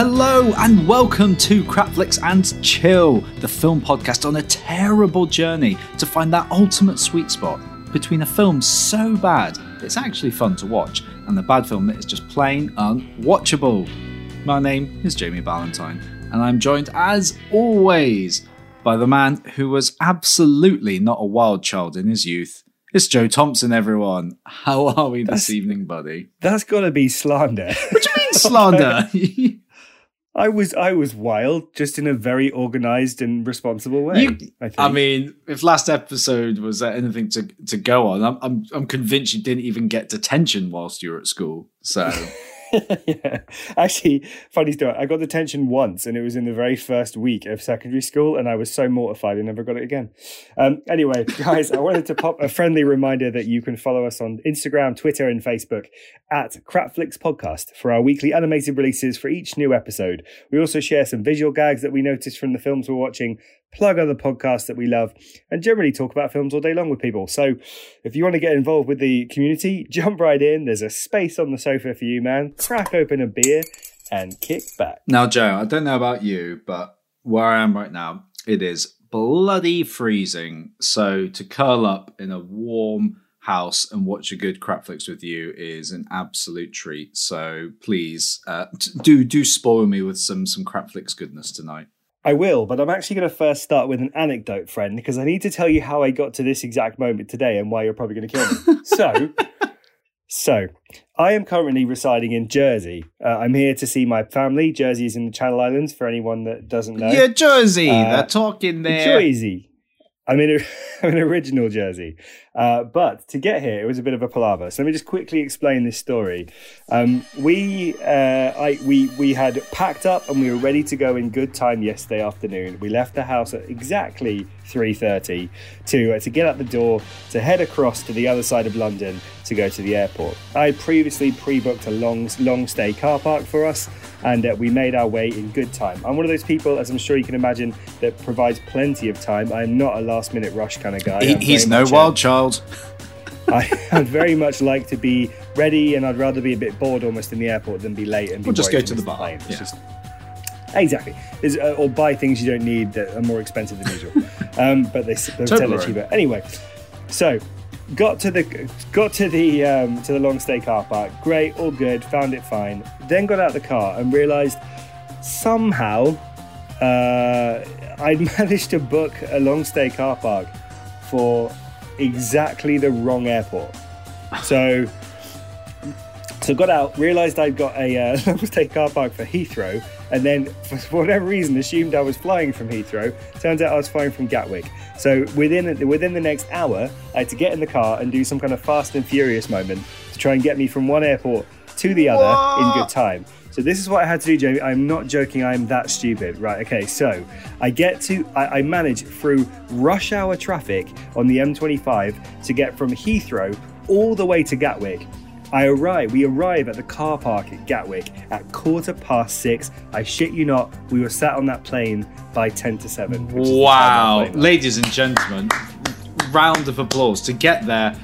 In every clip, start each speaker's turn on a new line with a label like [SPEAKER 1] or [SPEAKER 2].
[SPEAKER 1] Hello and welcome to Crapflix and Chill, the film podcast on a terrible journey to find that ultimate sweet spot between a film so bad it's actually fun to watch and the bad film that is just plain unwatchable. My name is Jamie Ballantyne and I'm joined as always by the man who was absolutely not a wild child in his youth. It's Joe Thompson, everyone. How are we this
[SPEAKER 2] That's-
[SPEAKER 1] evening, buddy?
[SPEAKER 2] That's got to be slander.
[SPEAKER 1] What do you mean slander?
[SPEAKER 2] I was I was wild, just in a very organised and responsible way.
[SPEAKER 1] You-
[SPEAKER 2] I, think.
[SPEAKER 1] I mean, if last episode was anything to to go on, I'm, I'm I'm convinced you didn't even get detention whilst you were at school. So
[SPEAKER 2] yeah. Actually, funny story. I got detention once, and it was in the very first week of secondary school, and I was so mortified I never got it again. Um, anyway, guys, I wanted to pop a friendly reminder that you can follow us on Instagram, Twitter, and Facebook at Crapflix Podcast for our weekly animated releases for each new episode. We also share some visual gags that we noticed from the films we're watching, plug other podcasts that we love, and generally talk about films all day long with people. So if you want to get involved with the community, jump right in. There's a space on the sofa for you, man. Crack open a beer and kick back.
[SPEAKER 1] now, Joe, I don't know about you, but where I am right now, it is bloody freezing. So to curl up in a warm house and watch a good crapflix with you is an absolute treat. So please uh, do do spoil me with some some crapflix goodness tonight.
[SPEAKER 2] I will, but I'm actually going to first start with an anecdote, friend, because I need to tell you how I got to this exact moment today and why you're probably going to kill me. so, so I am currently residing in Jersey. Uh, I'm here to see my family. Jersey is in the Channel Islands. For anyone that doesn't know,
[SPEAKER 1] Yeah, Jersey,
[SPEAKER 2] Uh,
[SPEAKER 1] they're talking there.
[SPEAKER 2] Jersey. I'm in, a, I'm in original Jersey. Uh, but to get here, it was a bit of a palaver. So let me just quickly explain this story. Um, we, uh, I, we, we had packed up and we were ready to go in good time yesterday afternoon. We left the house at exactly 3.30 to, uh, to get out the door, to head across to the other side of London to go to the airport. I had previously pre-booked a long, long stay car park for us and uh, we made our way in good time. I'm one of those people, as I'm sure you can imagine, that provides plenty of time. I'm not a last minute rush kind of guy.
[SPEAKER 1] He- he's no wild child.
[SPEAKER 2] I, I'd very much like to be ready, and I'd rather be a bit bored almost in the airport than be late and be
[SPEAKER 1] We'll just go to the bar, yeah.
[SPEAKER 2] just- exactly. Uh, or buy things you don't need that are more expensive than usual. um, but they, they
[SPEAKER 1] Totally
[SPEAKER 2] tell
[SPEAKER 1] right.
[SPEAKER 2] it cheaper. Anyway, so got to the got to the um, to the long stay car park. Great, all good. Found it fine. Then got out of the car and realised somehow uh, I'd managed to book a long stay car park for exactly the wrong airport. So, so got out, realised I'd got a uh, long stay car park for Heathrow, and then for whatever reason assumed I was flying from Heathrow. Turns out I was flying from Gatwick. So within within the next hour, I had to get in the car and do some kind of Fast and Furious moment to try and get me from one airport to the other in good time. So this is what I had to do, Jamie. I'm not joking. I'm that stupid. Right. Okay. So I get to, I, I manage through rush hour traffic on the M25 to get from Heathrow all the way to Gatwick. I arrive, we arrive at the car park at Gatwick at quarter past six. I shit you not, we were sat on that plane by 10 to 7. which is the time
[SPEAKER 1] Wow,
[SPEAKER 2] our plane left.
[SPEAKER 1] ladies and gentlemen, round of applause to get there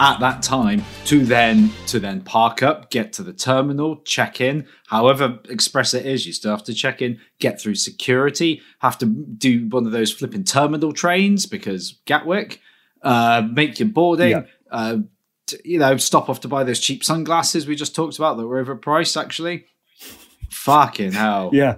[SPEAKER 1] at that time to then to then park up, get to the terminal, check in. However express it is, you still have to check in, get through security, have to do one of those flipping terminal trains because Gatwick, uh, make your boarding.
[SPEAKER 2] Yeah.
[SPEAKER 1] Uh, you know, stop off to buy those cheap sunglasses we just talked about that were overpriced. Actually, fucking hell.
[SPEAKER 2] Yeah.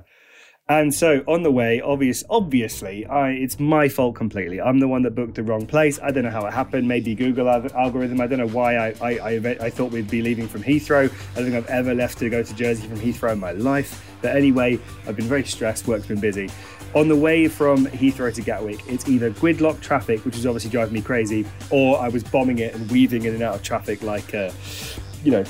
[SPEAKER 2] And so on the way, obvious, obviously, I it's my fault completely. I'm the one that booked the wrong place. I don't know how it happened. Maybe Google al- algorithm. I don't know why I I, I I thought we'd be leaving from Heathrow. I don't think I've ever left to go to Jersey from Heathrow in my life. But anyway, I've been very stressed. Work's been busy. On the way from Heathrow to Gatwick, it's either gridlock traffic, which is obviously driving me crazy, or I was bombing it and weaving in and out of traffic like, uh, you know,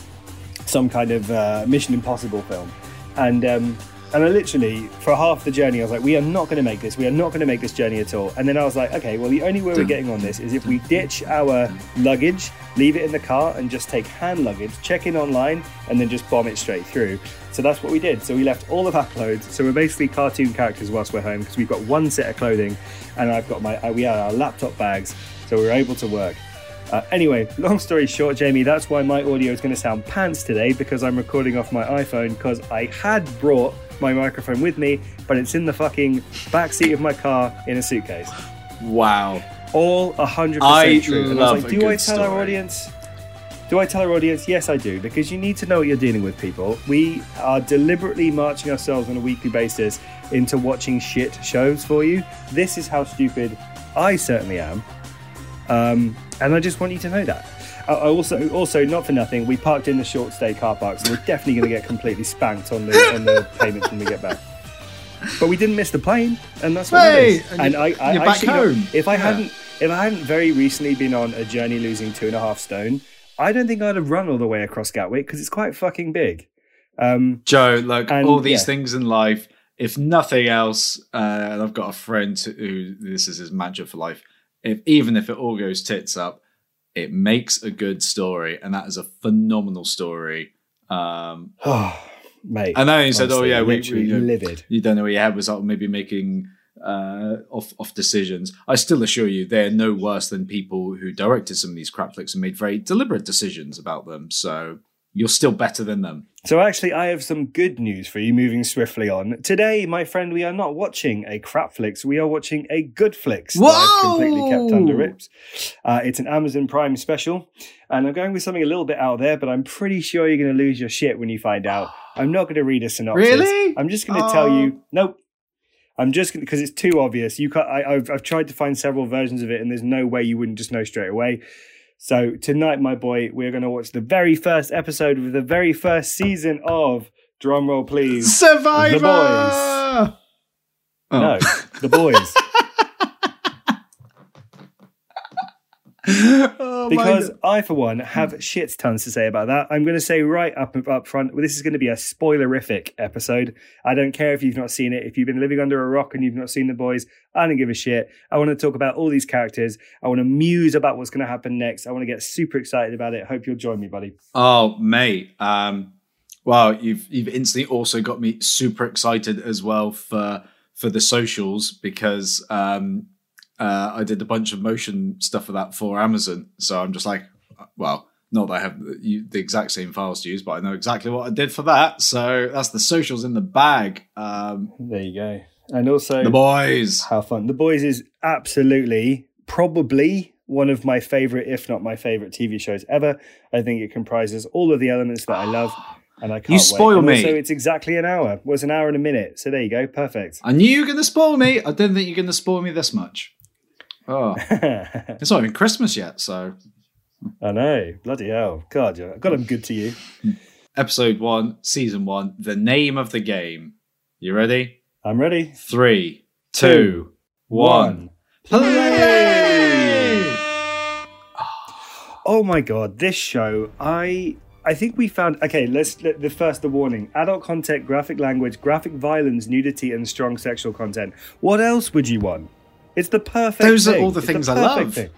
[SPEAKER 2] some kind of uh, Mission Impossible film. And um, and I literally, for half the journey, I was like, we are not going to make this. We are not going to make this journey at all. And then I was like, okay, well, the only way we're getting on this is if we ditch our luggage, leave it in the car, and just take hand luggage, check in online, and then just bomb it straight through. So that's what we did. So we left all of our clothes. So we're basically cartoon characters whilst we're home because we've got one set of clothing, and I've got my, we had our laptop bags. So we were able to work. Uh, anyway, long story short, Jamie, that's why my audio is going to sound pants today because I'm recording off my iPhone because I had brought my microphone with me, but it's in the fucking backseat of my car in a suitcase.
[SPEAKER 1] Wow.
[SPEAKER 2] All 100%
[SPEAKER 1] I
[SPEAKER 2] true. And I
[SPEAKER 1] love
[SPEAKER 2] was like,
[SPEAKER 1] a
[SPEAKER 2] do I tell our audience? Do I tell our audience? Yes, I do, because you need to know what you're dealing with, people. We are deliberately marching ourselves on a weekly basis into watching shit shows for you. This is how stupid I certainly am. Um, and I just want you to know that. I I also, also not for nothing, we parked in the short stay car park, so we're definitely going to get completely spanked on the on the payments when we get back. But we didn't miss the plane, and that's what
[SPEAKER 1] Hey,
[SPEAKER 2] it is.
[SPEAKER 1] and
[SPEAKER 2] And
[SPEAKER 1] you-
[SPEAKER 2] I, I
[SPEAKER 1] you're back
[SPEAKER 2] actually don't-
[SPEAKER 1] home.
[SPEAKER 2] if I
[SPEAKER 1] Yeah.
[SPEAKER 2] hadn't, if I hadn't very recently been on a journey losing two and a half stone, I don't think I'd have run all the way across Gatwick because it's quite fucking big. Um,
[SPEAKER 1] Joe, look,
[SPEAKER 2] And,
[SPEAKER 1] all these
[SPEAKER 2] yeah.
[SPEAKER 1] things in life, if nothing else, uh, and I've got a friend who this is his mantra for life, if even if it all goes tits up, it makes a good story, and that is a phenomenal story. Um,
[SPEAKER 2] oh, mate.
[SPEAKER 1] I know you said, "Oh yeah, we, we you, know,
[SPEAKER 2] livid.
[SPEAKER 1] you don't know where your head was at, maybe making uh, off off decisions." I still assure you, they're no worse than people who directed some of these crap flicks and made very deliberate decisions about them. So you're still better than them.
[SPEAKER 2] So actually, I have some good news for you. Moving swiftly on today, my friend, we are not watching a crap flicks. We are watching a good flicks. that I've completely kept under
[SPEAKER 1] Whoa!
[SPEAKER 2] wraps. Uh, it's an Amazon Prime special, and I'm going with something a little bit out there, but I'm pretty sure you're going to lose your shit when you find out. I'm not going to read a synopsis.
[SPEAKER 1] Really?
[SPEAKER 2] I'm just going to tell
[SPEAKER 1] Oh.
[SPEAKER 2] you. Nope. I'm just because it's too obvious. You can't. I, I've I've tried to find several versions of it, and there's no way you wouldn't just know straight away. So tonight, my boy, we're going to watch the very first episode of the very first season of Drumroll, please.
[SPEAKER 1] Survivor.
[SPEAKER 2] The Boys.
[SPEAKER 1] Oh.
[SPEAKER 2] No, the boys.
[SPEAKER 1] Oh,
[SPEAKER 2] because I, for one, have shit tons to say about that. I'm going to say right up up front, well, this is going to be a spoilerific episode. I don't care if you've not seen it. If you've been living under a rock and you've not seen the boys, I don't give a shit. I want to talk about all these characters. I want to muse about what's going to happen next. I want to get super excited about it. Hope you'll join me, buddy.
[SPEAKER 1] oh, mate. Um, well, you've you've instantly also got me super excited as well for for the socials because um, uh, I did a bunch of motion stuff for that for Amazon. So I'm just like, well, not that I have the exact same files to use, but I know exactly what I did for that. So that's the socials in the bag. Um,
[SPEAKER 2] There you go. And also,
[SPEAKER 1] the boys.
[SPEAKER 2] How fun. The Boys is absolutely, probably one of my favorite, if not my favorite TV shows ever. I think it comprises all of the elements that I love. And I can't
[SPEAKER 1] You
[SPEAKER 2] wait.
[SPEAKER 1] spoil me.
[SPEAKER 2] So it's exactly an hour. Well, it's an hour and a minute. So there you go. Perfect.
[SPEAKER 1] I knew you were going to spoil me. I didn't think you were going to spoil me this much. Oh, it's not even Christmas yet. So, I
[SPEAKER 2] know. Bloody hell. God, yeah. God, I'm good to you.
[SPEAKER 1] episode one, season one, the name of the game. You ready?
[SPEAKER 2] I'm ready.
[SPEAKER 1] Three, two, one. Play!
[SPEAKER 2] Oh my god, this show, I I think we found okay, let's let the first the warning. Adult content, graphic language, graphic violence, nudity, and strong sexual content. What else would you want? It's the perfect
[SPEAKER 1] Those are all the
[SPEAKER 2] It's
[SPEAKER 1] things I love.
[SPEAKER 2] thing.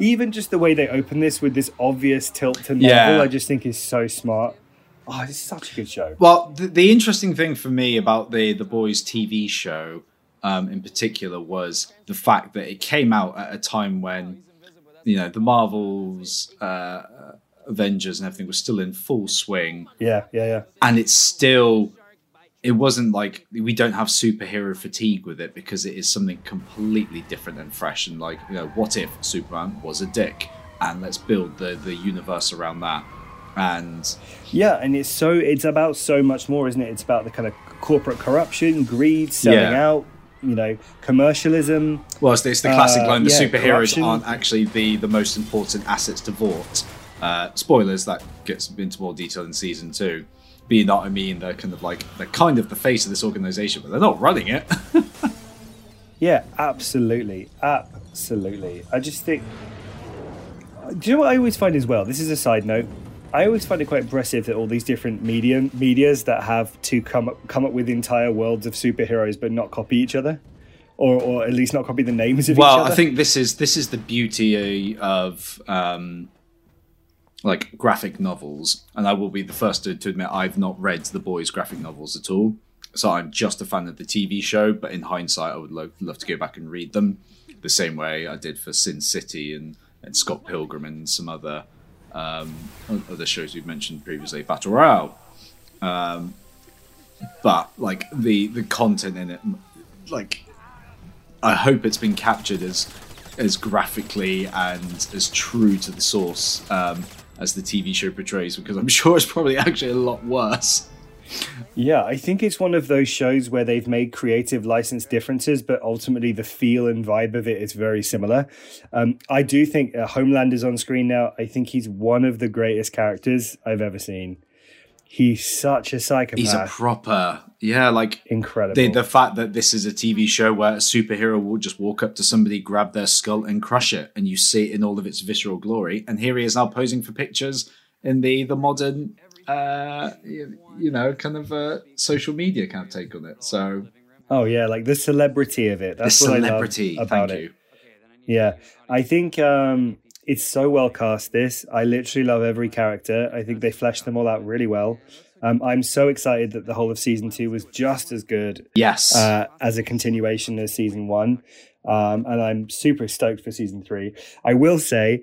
[SPEAKER 2] Even just the way they open this with this obvious tilt to Marvel,
[SPEAKER 1] Yeah.
[SPEAKER 2] I just think is so smart. Oh, this is such a good show.
[SPEAKER 1] Well, the, the interesting thing for me about the the boys TV show, um, in particular, was the fact that it came out at a time when, you know, the Marvels, uh, Avengers, and everything was still in full swing.
[SPEAKER 2] Yeah, yeah, yeah.
[SPEAKER 1] and it's still it wasn't like we don't have superhero fatigue with it because it is something completely different and fresh and like you know what if superman was a dick and let's build the the universe around that and
[SPEAKER 2] Yeah, and it's so it's about so much more, isn't it? It's about the kind of corporate corruption, greed, selling
[SPEAKER 1] Yeah.
[SPEAKER 2] out, you know, commercialism.
[SPEAKER 1] well it's, it's the classic
[SPEAKER 2] Uh,
[SPEAKER 1] line the
[SPEAKER 2] yeah,
[SPEAKER 1] superheroes
[SPEAKER 2] corruption.
[SPEAKER 1] aren't actually the the most important assets to vaunt uh spoilers that gets into more detail in season two but you know what i mean they're kind of like they're kind of the face of this organization but they're not running it
[SPEAKER 2] Yeah, absolutely, absolutely. I just think. Do you know what I always find as well? This is a side note. I always find it quite impressive that all these different media medias that have to come up come up with entire worlds of superheroes, but not copy each other, or or at least not copy the names of
[SPEAKER 1] well
[SPEAKER 2] each other.
[SPEAKER 1] Well, I think this is this is the beauty of um like graphic novels and i will be the first to, to admit i've not read the boys graphic novels at all. So i'm just a fan of the tv show but in hindsight i would love, love to go back and read them the same way i did for sin city and, and scott pilgrim and some other um, other shows we've mentioned previously battle royale. Um, but like the the content in it, like I hope it's been captured as as graphically and as true to the source. Um, as the TV show portrays, because I'm sure it's probably actually a lot worse.
[SPEAKER 2] Yeah, I think it's one of those shows where they've made creative license differences, but ultimately the feel and vibe of it is very similar. Um, I do think uh, Homeland is on screen now. I think he's one of the greatest characters I've ever seen. He's such a psychopath.
[SPEAKER 1] He's a proper, yeah, like
[SPEAKER 2] incredible.
[SPEAKER 1] The, the fact that this is a TV show where a superhero will just walk up to somebody, grab their skull, and crush it, and you see it in all of its visceral glory. And here he is now posing for pictures in the the modern uh, you, you know, kind of a social media kind of take on it. So,
[SPEAKER 2] oh yeah, like the celebrity of it. That's
[SPEAKER 1] the
[SPEAKER 2] what
[SPEAKER 1] celebrity,
[SPEAKER 2] I love about
[SPEAKER 1] Thank
[SPEAKER 2] it.
[SPEAKER 1] You.
[SPEAKER 2] Yeah, I think um, it's so well cast. This I literally love every character. I think they fleshed them all out really well. Um, I'm so excited that the whole of season two was just as good.
[SPEAKER 1] Yes,
[SPEAKER 2] uh, as a continuation of season one. Um, and I'm super stoked for season three. I will say,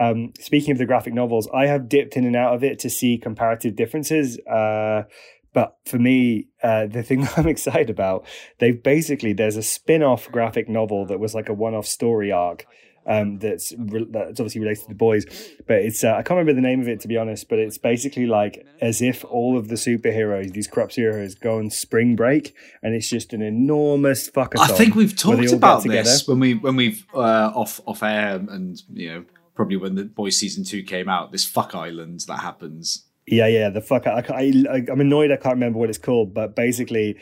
[SPEAKER 2] um, speaking of the graphic novels, I have dipped in and out of it to see comparative differences. Uh, but for me, uh, the thing I'm excited about, they've basically there's a spin-off graphic novel that was like a one-off story arc um, that's re- that's obviously related to the boys, but it's uh, I can't remember the name of it to be honest. But it's basically like as if all of the superheroes, these corrupt superheroes, go on spring break, and it's just an enormous fuck.
[SPEAKER 1] I think we've talked about this when we when we've uh, off off air and you know probably when the boys season two came out. This fuck island that happens.
[SPEAKER 2] Yeah, yeah, the fuck. I, I, I'm annoyed. I can't remember what it's called, but basically,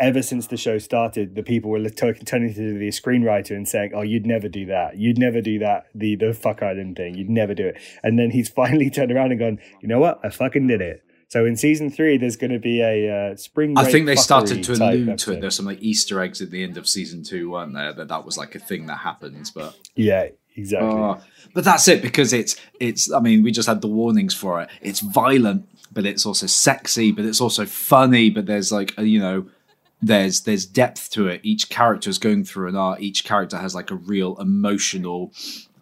[SPEAKER 2] ever since the show started, the people were turning to the screenwriter and saying, "Oh, you'd never do that. You'd never do that. The the fuck island thing. You'd never do it." And then he's finally turned around and gone, "You know what? I fucking did it." So in season three, there's going to be a uh, spring.
[SPEAKER 1] I think they started to allude to it. There's some like Easter eggs at the end of season two, weren't there? That that was like a thing that happens. But
[SPEAKER 2] yeah, exactly.
[SPEAKER 1] Uh, but that's it because it's it's. I mean, we just had the warnings for it. It's violent, but it's also sexy, but it's also funny. But there's like a, you know there's there's depth to it. Each character is going through an art. Each character has like a real emotional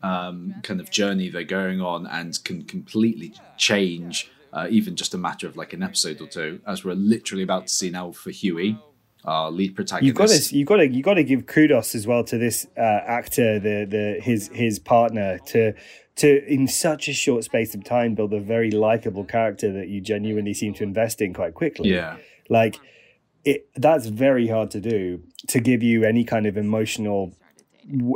[SPEAKER 1] um, kind of journey they're going on, and can completely change, uh, even just a matter of like an episode or two, as we're literally about to see now for Huey, our lead protagonist.
[SPEAKER 2] You've got to, you've got to, you've got to give kudos as well to this uh, actor, the the his his partner, to to in such a short space of time build a very likable character that you genuinely seem to invest in quite quickly.
[SPEAKER 1] Yeah,
[SPEAKER 2] like it that's very hard to do to give you any kind of emotional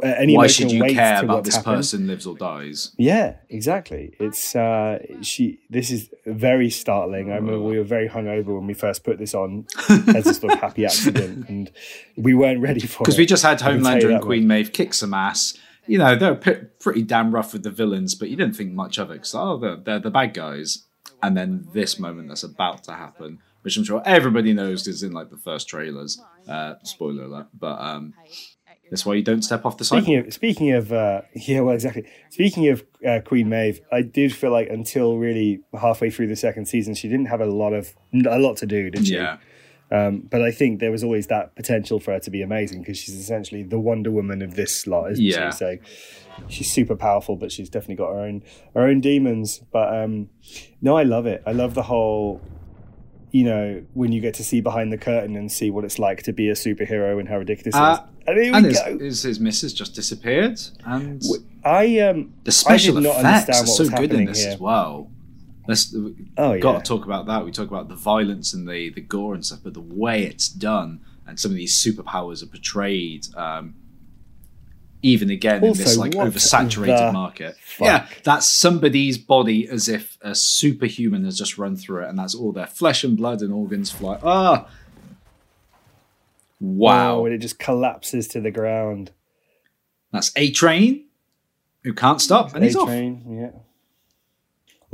[SPEAKER 2] uh, any
[SPEAKER 1] why should you care about this
[SPEAKER 2] happened.
[SPEAKER 1] person lives or dies
[SPEAKER 2] Yeah, exactly. It's uh she this is very startling. I remember we were very hungover when we first put this on as a sort of happy accident and we weren't ready for it.
[SPEAKER 1] because we just had
[SPEAKER 2] I can tell you
[SPEAKER 1] Homelander and Queen Maeve kick some ass. You know they're p- pretty damn rough with the villains, but you didn't think much of it because oh they're, they're the bad guys. And then this moment that's about to happen, which I'm sure everybody knows is in like the first trailers. Uh, spoiler alert, but um, that's why you don't step off the side.
[SPEAKER 2] Speaking of speaking of uh, yeah, well, exactly. Speaking of uh, Queen Maeve, I did feel like until really halfway through the second season, she didn't have a lot of a lot to do, did she?
[SPEAKER 1] Yeah.
[SPEAKER 2] Um, but I think there was always that potential for her to be amazing because she's essentially the Wonder Woman of this slot, isn't
[SPEAKER 1] Yeah.
[SPEAKER 2] she? So she's super powerful, but she's definitely got her own her own demons. But um, no, I love it. I love the whole. You know, when you get to see behind the curtain and see what it's like to be a superhero and how ridiculous
[SPEAKER 1] Uh,
[SPEAKER 2] it is. And here
[SPEAKER 1] and
[SPEAKER 2] we
[SPEAKER 1] his,
[SPEAKER 2] go.
[SPEAKER 1] his, his missus just disappeared, and
[SPEAKER 2] I um
[SPEAKER 1] the special
[SPEAKER 2] I did not
[SPEAKER 1] effects are so good in this
[SPEAKER 2] here.
[SPEAKER 1] as well. Let's
[SPEAKER 2] Oh,
[SPEAKER 1] got to talk about that. We talk about the violence and the the gore and stuff, but the way it's done and some of these superpowers are portrayed. Um, even again in this like oversaturated market,
[SPEAKER 2] fuck?
[SPEAKER 1] yeah, that's somebody's body as if a superhuman has just run through it, and that's all their flesh and blood and organs fly. Ah, wow,
[SPEAKER 2] Oh, and it just collapses to the ground.
[SPEAKER 1] that's A Train, who can't stop, and he's off.
[SPEAKER 2] train, yeah.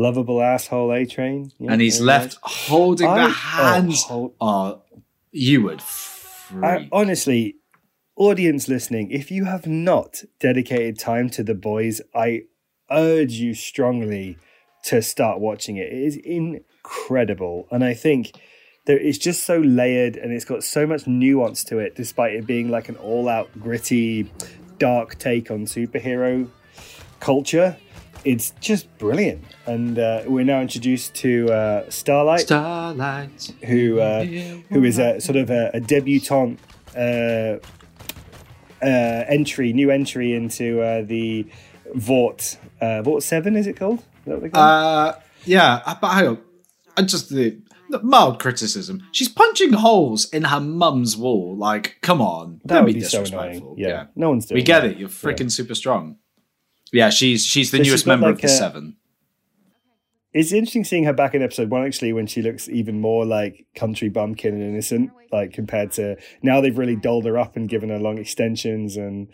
[SPEAKER 2] Lovable asshole A train. Yeah,
[SPEAKER 1] and he's left holding
[SPEAKER 2] I-
[SPEAKER 1] the hands.
[SPEAKER 2] oh,
[SPEAKER 1] Oh, you would.
[SPEAKER 2] I, honestly, audience listening, if you have not dedicated time to the boys, I urge you strongly to start watching it. It is incredible, and I think there it's just so layered and it's got so much nuance to it, despite it being like an all-out gritty, dark take on superhero culture. it's just brilliant. And uh, we're now introduced to uh, Starlight,
[SPEAKER 1] Starlight.
[SPEAKER 2] who uh, who is a sort of a, a debutante uh, entry, new entry into uh, the Vought uh, Vought Seven. Is it called? Is they?
[SPEAKER 1] Uh, yeah, uh, but hang on. I just the, mild criticism. She's punching holes in her mum's wall. Like, come on,
[SPEAKER 2] that would
[SPEAKER 1] be
[SPEAKER 2] be so annoying. Yeah. no one's doing.
[SPEAKER 1] we get
[SPEAKER 2] that.
[SPEAKER 1] it. You're freaking super strong. Yeah, she's she's the
[SPEAKER 2] So
[SPEAKER 1] newest
[SPEAKER 2] got
[SPEAKER 1] member of the
[SPEAKER 2] a-
[SPEAKER 1] Seven.
[SPEAKER 2] It's interesting seeing her back in episode one, actually, when she looks even more like country bumpkin and innocent, like compared to now they've really dolled her up and given her long extensions, and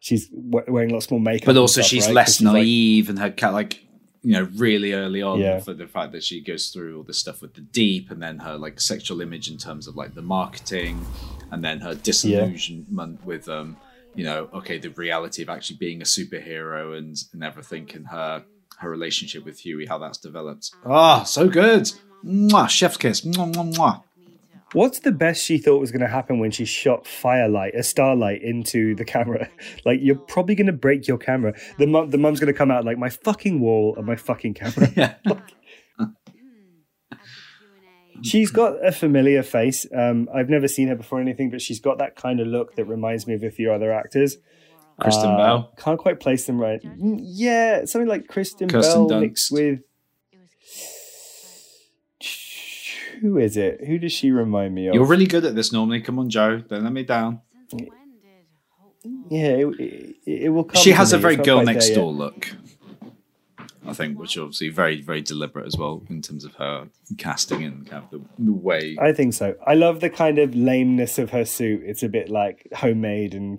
[SPEAKER 2] she's wearing lots more makeup.
[SPEAKER 1] But also,
[SPEAKER 2] stuff,
[SPEAKER 1] she's
[SPEAKER 2] right?
[SPEAKER 1] less
[SPEAKER 2] she's like-
[SPEAKER 1] naive, and her cat like you know really early on
[SPEAKER 2] Yeah.
[SPEAKER 1] for the fact that she goes through all this stuff with the deep, and then her like sexual image in terms of like the marketing, and then her disillusionment with um you know okay the reality of actually being a superhero and and everything, and her her relationship with Huey, how that's developed. Ah, so good. Mwah, chef's kiss. Mwah, mwah, mwah.
[SPEAKER 2] What's the best she thought was going to happen when she shot firelight, a starlight into the camera? Like, you're probably going to break your camera. The mum, the mum's going to come out like my fucking wall and my fucking camera.
[SPEAKER 1] Yeah.
[SPEAKER 2] She's got a familiar face. Um, I've never seen her before anything, but she's got that kind of look that reminds me of a few other actors.
[SPEAKER 1] Kristen
[SPEAKER 2] Uh,
[SPEAKER 1] Bell.
[SPEAKER 2] Can't quite place them right. Mm, Yeah, something like Kristen
[SPEAKER 1] Kirsten
[SPEAKER 2] Bell mixed
[SPEAKER 1] Dunst.
[SPEAKER 2] with. Who is it? Who does she remind me of?
[SPEAKER 1] You're really good at this normally. Come on, Joe. Don't let me down.
[SPEAKER 2] yeah, it, it, it will come.
[SPEAKER 1] she
[SPEAKER 2] to
[SPEAKER 1] has a
[SPEAKER 2] me.
[SPEAKER 1] very girl next
[SPEAKER 2] there yet.
[SPEAKER 1] door look. I think, which obviously very, very deliberate as well in terms of her casting and kind of the, the way.
[SPEAKER 2] I think so. I love the kind of lameness of her suit. It's a bit like homemade and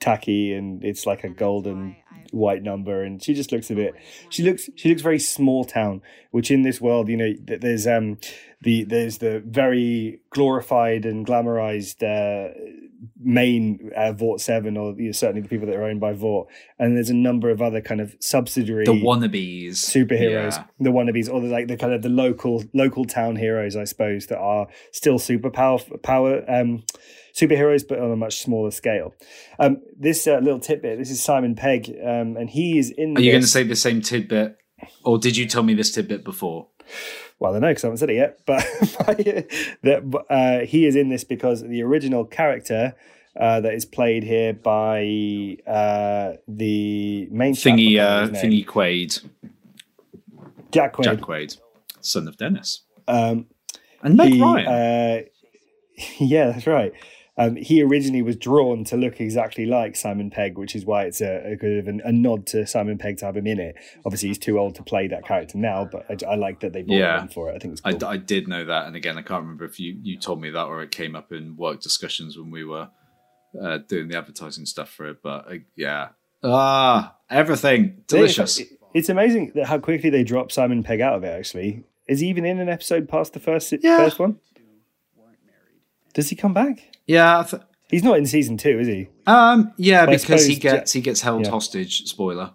[SPEAKER 2] tacky, and it's like a golden white number, and she just looks a bit. She looks. She looks very small town, which in this world, you know, there's um the there's the very glorified and glamorized uh, main uh, Vought Seven, or you know, certainly the people that are owned by Vought, and there's a number of other kind of subsidiary
[SPEAKER 1] the wannabes.
[SPEAKER 2] superheroes,
[SPEAKER 1] Yeah.
[SPEAKER 2] the wannabes, or the, like the kind of the local local town heroes, I suppose, that are still super power power um, superheroes, but on a much smaller scale. Um, this uh, little tidbit. This is Simon Pegg, um, and he is in.
[SPEAKER 1] Are you going to say the same tidbit? Or did you tell me this tidbit before?
[SPEAKER 2] Well, I don't know because I haven't said it yet, but that uh, he is in this because the original character. Uh, that is played here by uh, the main
[SPEAKER 1] Thingy, uh,
[SPEAKER 2] can't remember his name.
[SPEAKER 1] Thingy Quaid,
[SPEAKER 2] Jack Quaid.
[SPEAKER 1] Jack Quaid, son of Dennis.
[SPEAKER 2] Um,
[SPEAKER 1] And Meg
[SPEAKER 2] he,
[SPEAKER 1] Ryan.
[SPEAKER 2] Uh, yeah, that's right. Um, he originally was drawn to look exactly like Simon Pegg, which is why it's a, a kind of an, a nod to Simon Pegg to have him in it. Obviously, he's too old to play that character now, but I, I like that they brought
[SPEAKER 1] Yeah.
[SPEAKER 2] him for it. I think it's
[SPEAKER 1] I,
[SPEAKER 2] cool.
[SPEAKER 1] I did know that, and again, I can't remember if you, you told me that or it came up in work discussions when we were uh, doing the advertising stuff for it. But uh, yeah, ah, everything delicious.
[SPEAKER 2] It's, amazing that how quickly they drop Simon Pegg out of it. Actually, is he even in an episode past the first
[SPEAKER 1] Yeah.
[SPEAKER 2] first one? Does he come back?
[SPEAKER 1] Yeah, th-
[SPEAKER 2] He's not in season two, is he?
[SPEAKER 1] um, yeah,
[SPEAKER 2] I
[SPEAKER 1] because he gets he gets held
[SPEAKER 2] yeah.
[SPEAKER 1] hostage. Spoiler.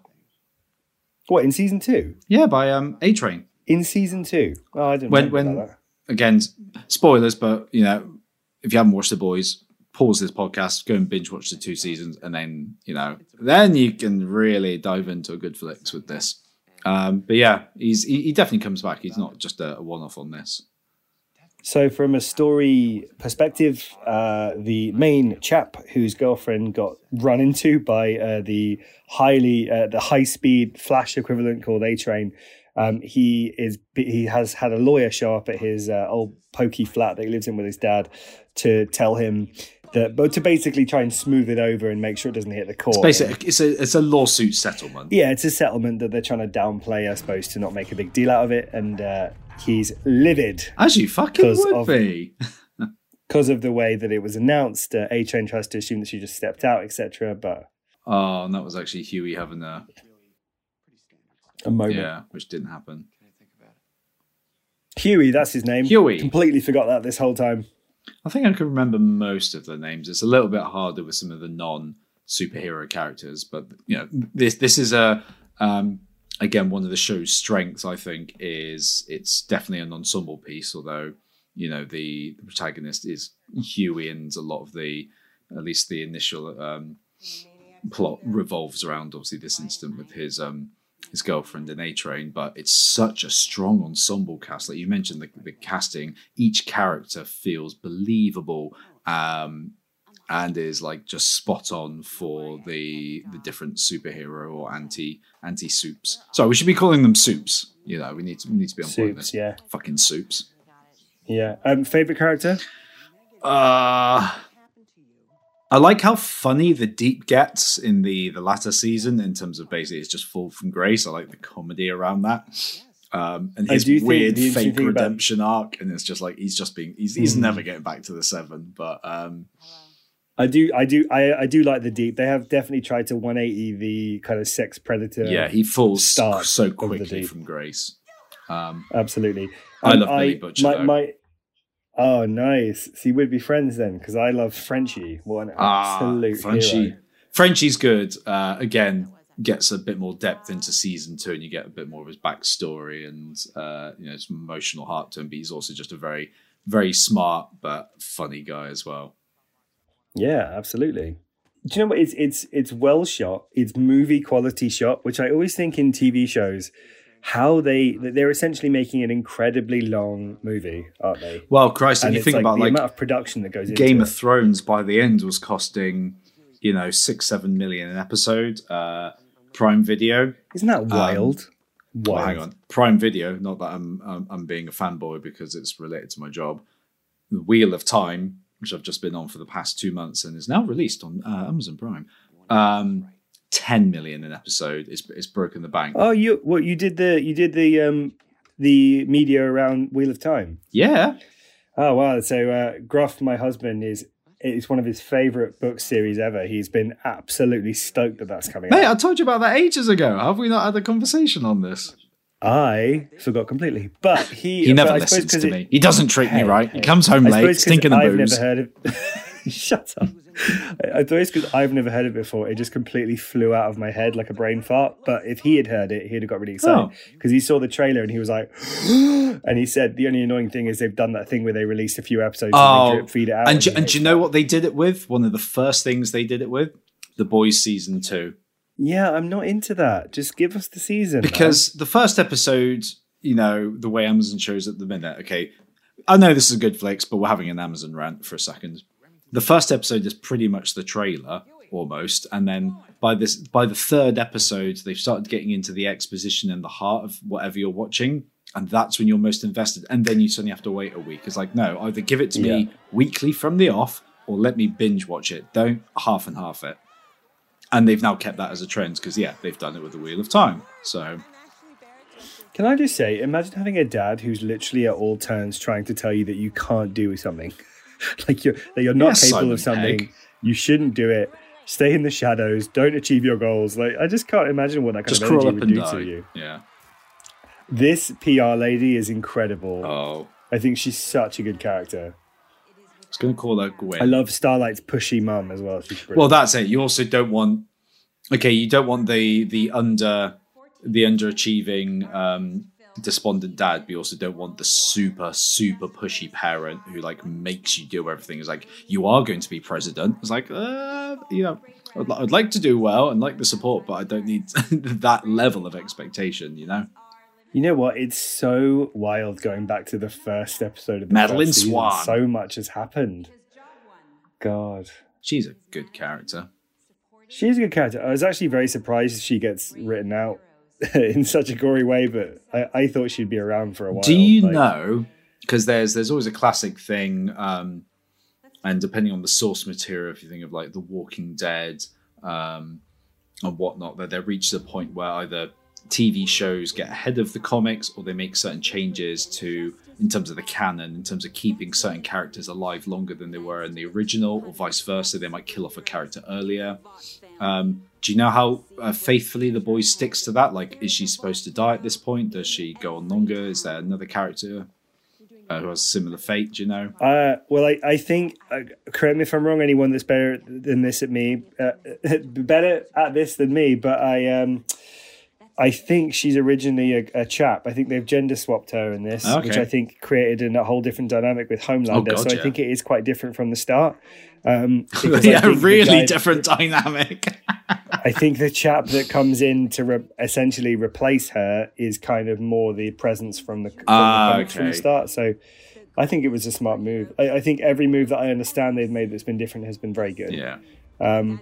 [SPEAKER 2] What in season two?
[SPEAKER 1] Yeah, by um A Train.
[SPEAKER 2] In season two? Oh, I didn't
[SPEAKER 1] When- when-
[SPEAKER 2] that.
[SPEAKER 1] Again, spoilers, but you know, if you haven't watched The Boys, pause this podcast, go and binge watch the two seasons, and then you know, then you can really dive into a good flicks with this. Um, but yeah, he's he, he definitely comes back. He's not just a, a one off on this.
[SPEAKER 2] So, from a story perspective, uh, the main chap whose girlfriend got run into by uh, the highly uh, the high speed flash equivalent called A Train, um, he is he has had a lawyer show up at his uh, old pokey flat that he lives in with his dad to tell him that, but to basically try and smooth it over and make sure it doesn't hit the court.
[SPEAKER 1] Basically, it's a it's a lawsuit settlement.
[SPEAKER 2] Yeah, it's a settlement that they're trying to downplay, I suppose, to not make a big deal out of it, and uh, he's livid.
[SPEAKER 1] As you fucking would
[SPEAKER 2] of-
[SPEAKER 1] be.
[SPEAKER 2] because of the way that it was announced, uh, A Train tries to assume that she just stepped out, etc. But
[SPEAKER 1] Oh, and that was actually Huey having a
[SPEAKER 2] a moment.
[SPEAKER 1] yeah, which didn't happen.
[SPEAKER 2] Huey, that's his name.
[SPEAKER 1] Huey.
[SPEAKER 2] Completely forgot that this whole time.
[SPEAKER 1] I think I can remember most of the names. It's a little bit harder with some of the non superhero characters, but you know, this this is a um, again one of the show's strengths. I think is it's definitely an ensemble piece. Although you know the, the protagonist is Huey, and a lot of the at least the initial um, plot revolves around obviously this incident with his um, his girlfriend in A Train, but it's such a strong ensemble cast. Like you mentioned, the, the casting, each character feels believable. Um, and is like just spot on for the the different superhero or anti anti soups. So we should be calling them soups. You know, we need to we need to be on point.
[SPEAKER 2] Soups, yeah.
[SPEAKER 1] Fucking soups.
[SPEAKER 2] Yeah. Um, favorite character?
[SPEAKER 1] Uh I like how funny the deep gets in the the latter season in terms of basically it's just fall from grace. I like the comedy around that. Um, and his weird
[SPEAKER 2] the
[SPEAKER 1] fake
[SPEAKER 2] thing about-
[SPEAKER 1] redemption arc, and it's just like he's just being he's he's
[SPEAKER 2] Mm.
[SPEAKER 1] never getting back to the seven. But um,
[SPEAKER 2] I do, I do, I, I do like the deep. They have definitely tried to 180 the kind of sex predator.
[SPEAKER 1] yeah, he falls so quickly from grace. Um,
[SPEAKER 2] absolutely.
[SPEAKER 1] I
[SPEAKER 2] Um,
[SPEAKER 1] love Billy Butcher,
[SPEAKER 2] My, my, oh, nice. See, we'd be friends then because I love Frenchie. What an
[SPEAKER 1] Ah,
[SPEAKER 2] absolute
[SPEAKER 1] Frenchie.
[SPEAKER 2] hero.
[SPEAKER 1] Frenchie's good. Uh, again, gets a bit more depth into season two, and you get a bit more of his backstory and uh, you know his emotional heart to him. But he's also just a very, very smart but funny guy as well.
[SPEAKER 2] Yeah, absolutely. Do you know what? It's it's it's well shot. It's movie quality shot, which I always think in TV shows, how they they're essentially making an incredibly long movie, aren't they?
[SPEAKER 1] Well, Christ,
[SPEAKER 2] And
[SPEAKER 1] you think
[SPEAKER 2] like
[SPEAKER 1] about
[SPEAKER 2] the
[SPEAKER 1] like
[SPEAKER 2] amount of production that goes
[SPEAKER 1] Game of
[SPEAKER 2] it.
[SPEAKER 1] Thrones, by the end was costing you know six, seven million an episode. Uh, Prime Video.
[SPEAKER 2] Isn't that wild?
[SPEAKER 1] Well,
[SPEAKER 2] wild.
[SPEAKER 1] hang on. Prime Video. Not that I'm, I'm I'm being a fanboy because it's related to my job. The Wheel of Time, which I've just been on for the past two months and is now released on uh, Amazon Prime. Um, Ten million an episode. It's it's broken the bank.
[SPEAKER 2] Oh, you what you did the you did the um the media around Wheel of Time.
[SPEAKER 1] Yeah.
[SPEAKER 2] Oh wow! So uh, Groff, my husband, is it's one of his favorite book series ever. He's been absolutely stoked that that's coming
[SPEAKER 1] Mate,
[SPEAKER 2] out.
[SPEAKER 1] I told you about that ages ago. Have we not had a conversation on this?
[SPEAKER 2] I forgot completely, but he
[SPEAKER 1] He never
[SPEAKER 2] but I suppose
[SPEAKER 1] listens to
[SPEAKER 2] it-
[SPEAKER 1] me. He doesn't treat me right. He comes home
[SPEAKER 2] I
[SPEAKER 1] late, stinking of
[SPEAKER 2] I've
[SPEAKER 1] booze.
[SPEAKER 2] never heard of. Shut up. I thought it's because I've never heard it before, it just completely flew out of my head like a brain fart. But if he had heard it, he'd have got really excited
[SPEAKER 1] Oh.
[SPEAKER 2] because he saw the trailer and he was like, and he said the only annoying thing is they've done that thing where they released a few episodes and
[SPEAKER 1] Oh,
[SPEAKER 2] they drip feed it out.
[SPEAKER 1] and, do, and do you know what they did it with? One of the first things they did it with? The Boys season two.
[SPEAKER 2] Yeah, I'm not into that. Just give us the season. man.
[SPEAKER 1] Because the first episode, you know, the way Amazon shows at the minute, okay, I know this is a good flicks, but we're having an Amazon rant for a second. The first episode is pretty much the trailer, almost, and then by this by the third episode, they've started getting into the exposition and the heart of whatever you're watching, and that's when you're most invested. And then you suddenly have to wait a week. It's like, no, either give it to
[SPEAKER 2] Yeah.
[SPEAKER 1] me weekly from the off, or let me binge watch it. Don't half and half it. And they've now kept that as a trend because yeah, they've done it with the Wheel of Time. So
[SPEAKER 2] Can I just say, imagine having a dad who's literally at all turns trying to tell you that you can't do something, like you're that you're not
[SPEAKER 1] Yeah,
[SPEAKER 2] capable
[SPEAKER 1] Simon
[SPEAKER 2] of something,
[SPEAKER 1] Pegg.
[SPEAKER 2] you shouldn't do it. Stay in the shadows. Don't achieve your goals. Like I just can't imagine what that kind
[SPEAKER 1] just
[SPEAKER 2] of energy would do
[SPEAKER 1] die.
[SPEAKER 2] to you.
[SPEAKER 1] Yeah.
[SPEAKER 2] This PR lady is incredible.
[SPEAKER 1] Oh,
[SPEAKER 2] I think she's such a good character.
[SPEAKER 1] I was going to call her Gwen.
[SPEAKER 2] I love Starlight's pushy mum as well.
[SPEAKER 1] Well, that's it. You also don't want. Okay, you don't want the the under the underachieving um, despondent dad, but you also don't want the super super pushy parent who like makes you do everything. It's like you are going to be president. It's like uh, you know. I'd, I'd like to do well and like the support, but I don't need that level of expectation, you know?
[SPEAKER 2] You know what? It's so wild going back to the first episode of the
[SPEAKER 1] Madeline
[SPEAKER 2] first season.
[SPEAKER 1] Swan.
[SPEAKER 2] So much has happened. God.
[SPEAKER 1] She's a good character.
[SPEAKER 2] She's a good character. I was actually very surprised she gets written out in such a gory way, but I, I thought she'd be around for a while.
[SPEAKER 1] Do you
[SPEAKER 2] Like,
[SPEAKER 1] know? Because there's there's always a classic thing, um, and depending on the source material, if you think of like The Walking Dead um, and whatnot, that they reach the point where either TV shows get ahead of the comics or they make certain changes to in terms of the canon, in terms of keeping certain characters alive longer than they were in the original, or vice versa. They might kill off a character earlier. Um, do you know how uh, faithfully the boy sticks to that? Like, is she supposed to die at this point? Does she go on longer? Is there another character uh, who has a similar fate? Do you know?
[SPEAKER 2] Uh, well, I, I think, uh, correct me if I'm wrong, anyone that's better than this at me, uh, better at this than me, but I um, I think she's originally a, a chap. I think they've gender swapped her in this, which I think created a whole different dynamic with Homelander.
[SPEAKER 1] Oh, God,
[SPEAKER 2] so
[SPEAKER 1] yeah.
[SPEAKER 2] I think it is quite different from the start. Um,
[SPEAKER 1] yeah, really
[SPEAKER 2] guy-
[SPEAKER 1] different dynamic.
[SPEAKER 2] I think the chap that comes in to re- essentially replace her is kind of more the presence from the, from,
[SPEAKER 1] Ah,
[SPEAKER 2] the comics from the start. So I think it was a smart move. I, I think every move that I understand they've made that's been different has been very good.
[SPEAKER 1] yeah.
[SPEAKER 2] Um,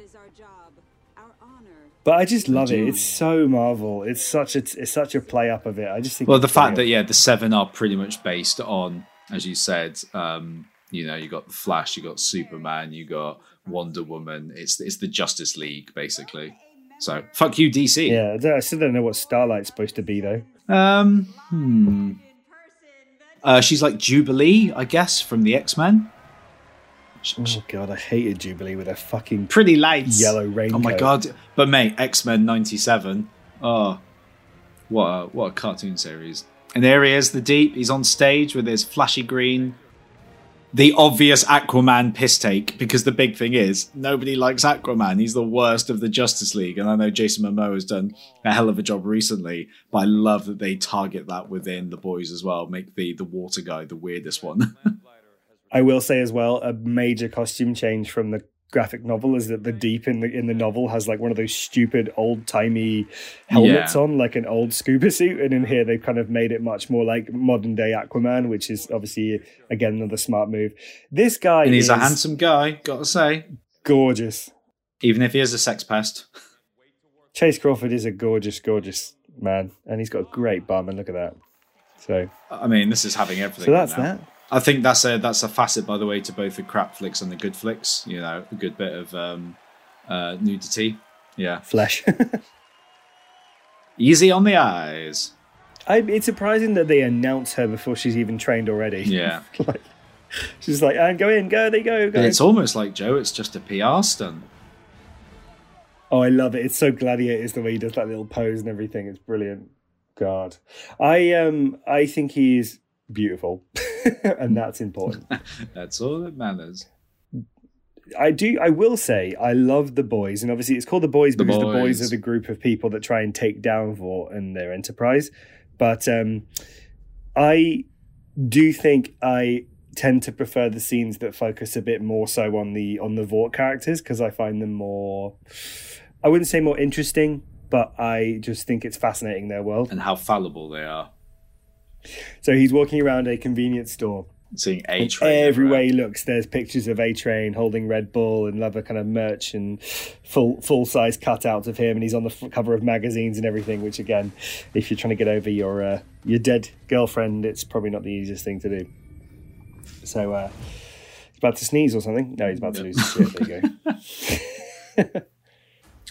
[SPEAKER 2] but I just love it. It's so Marvel. It's such a it's such a play up of it. I just think.
[SPEAKER 1] Well, the fact that yeah, the seven are pretty much based on, as you said, um, you know, you got the Flash, you got Superman, you got Wonder Woman. It's it's the Justice League basically. So fuck you, DC.
[SPEAKER 2] yeah, I, I still don't know what Starlight's supposed to be though.
[SPEAKER 1] Um. Hmm. Uh, she's like Jubilee, I guess, from the X Men.
[SPEAKER 2] Oh god, I hated Jubilee with her fucking
[SPEAKER 1] Pretty lights.
[SPEAKER 2] yellow
[SPEAKER 1] rainbow.
[SPEAKER 2] Oh
[SPEAKER 1] my god! But mate, X Men '97. Oh, what a, what a cartoon series! And there he is, the Deep. He's on stage with his flashy green, the obvious Aquaman piss take. Because the big thing is, nobody likes Aquaman. He's the worst of the Justice League. And I know Jason Momoa has done a hell of a job recently, but I love that they target that within the boys as well. Make the the water guy the weirdest one.
[SPEAKER 2] I will say as well, a major costume change from the graphic novel is that the mm. deep in the in the novel has like one of those stupid old timey helmets
[SPEAKER 1] Yeah.
[SPEAKER 2] on, like an old scuba suit, and in here they've kind of made it much more like modern day Aquaman, which is obviously again another smart move. This guy
[SPEAKER 1] and he's
[SPEAKER 2] is
[SPEAKER 1] a handsome guy, gotta say,
[SPEAKER 2] gorgeous.
[SPEAKER 1] even if he is a sex pest.
[SPEAKER 2] Chace Crawford is a gorgeous, gorgeous man, and he's got a great bum. And look at that. So,
[SPEAKER 1] I mean, this is having everything.
[SPEAKER 2] so that's
[SPEAKER 1] now.
[SPEAKER 2] that.
[SPEAKER 1] I think that's a that's a facet, by the way, to both the crap flicks and the good flicks. You know, a good bit of um, uh, nudity. Yeah,
[SPEAKER 2] Flesh.
[SPEAKER 1] easy on the eyes.
[SPEAKER 2] I, it's surprising that they announce her before she's even trained already.
[SPEAKER 1] Yeah,
[SPEAKER 2] like, she's like, and go in, go, they go, go.
[SPEAKER 1] it's almost like Joe. It's just a PR stunt.
[SPEAKER 2] Oh, I love it. It's so gladiators the way he does that little pose and everything. It's brilliant. God, I um, I think he's beautiful, and that's important.
[SPEAKER 1] That's all that matters.
[SPEAKER 2] I do. I will say I love the boys, and obviously it's called the boys
[SPEAKER 1] The
[SPEAKER 2] because the boys
[SPEAKER 1] Boys.
[SPEAKER 2] are the group of people that try and take down Vought and their enterprise. But um, I do think I tend to prefer the scenes that focus a bit more so on the on the Vought characters because I find them more. I wouldn't say more interesting, but I just think it's fascinating their world.
[SPEAKER 1] And how fallible they are.
[SPEAKER 2] So he's walking around a convenience store
[SPEAKER 1] Seeing A train
[SPEAKER 2] everywhere
[SPEAKER 1] everywhere.
[SPEAKER 2] he looks, there's pictures of A Train holding Red Bull and other kind of merch and full full size cutouts of him, and he's on the f- cover of magazines and everything. Which again, if you're trying to get over your uh, your dead girlfriend, it's probably not the easiest thing to do. So uh, he's about to sneeze or something. No, he's about to lose his shit. There you go.
[SPEAKER 1] I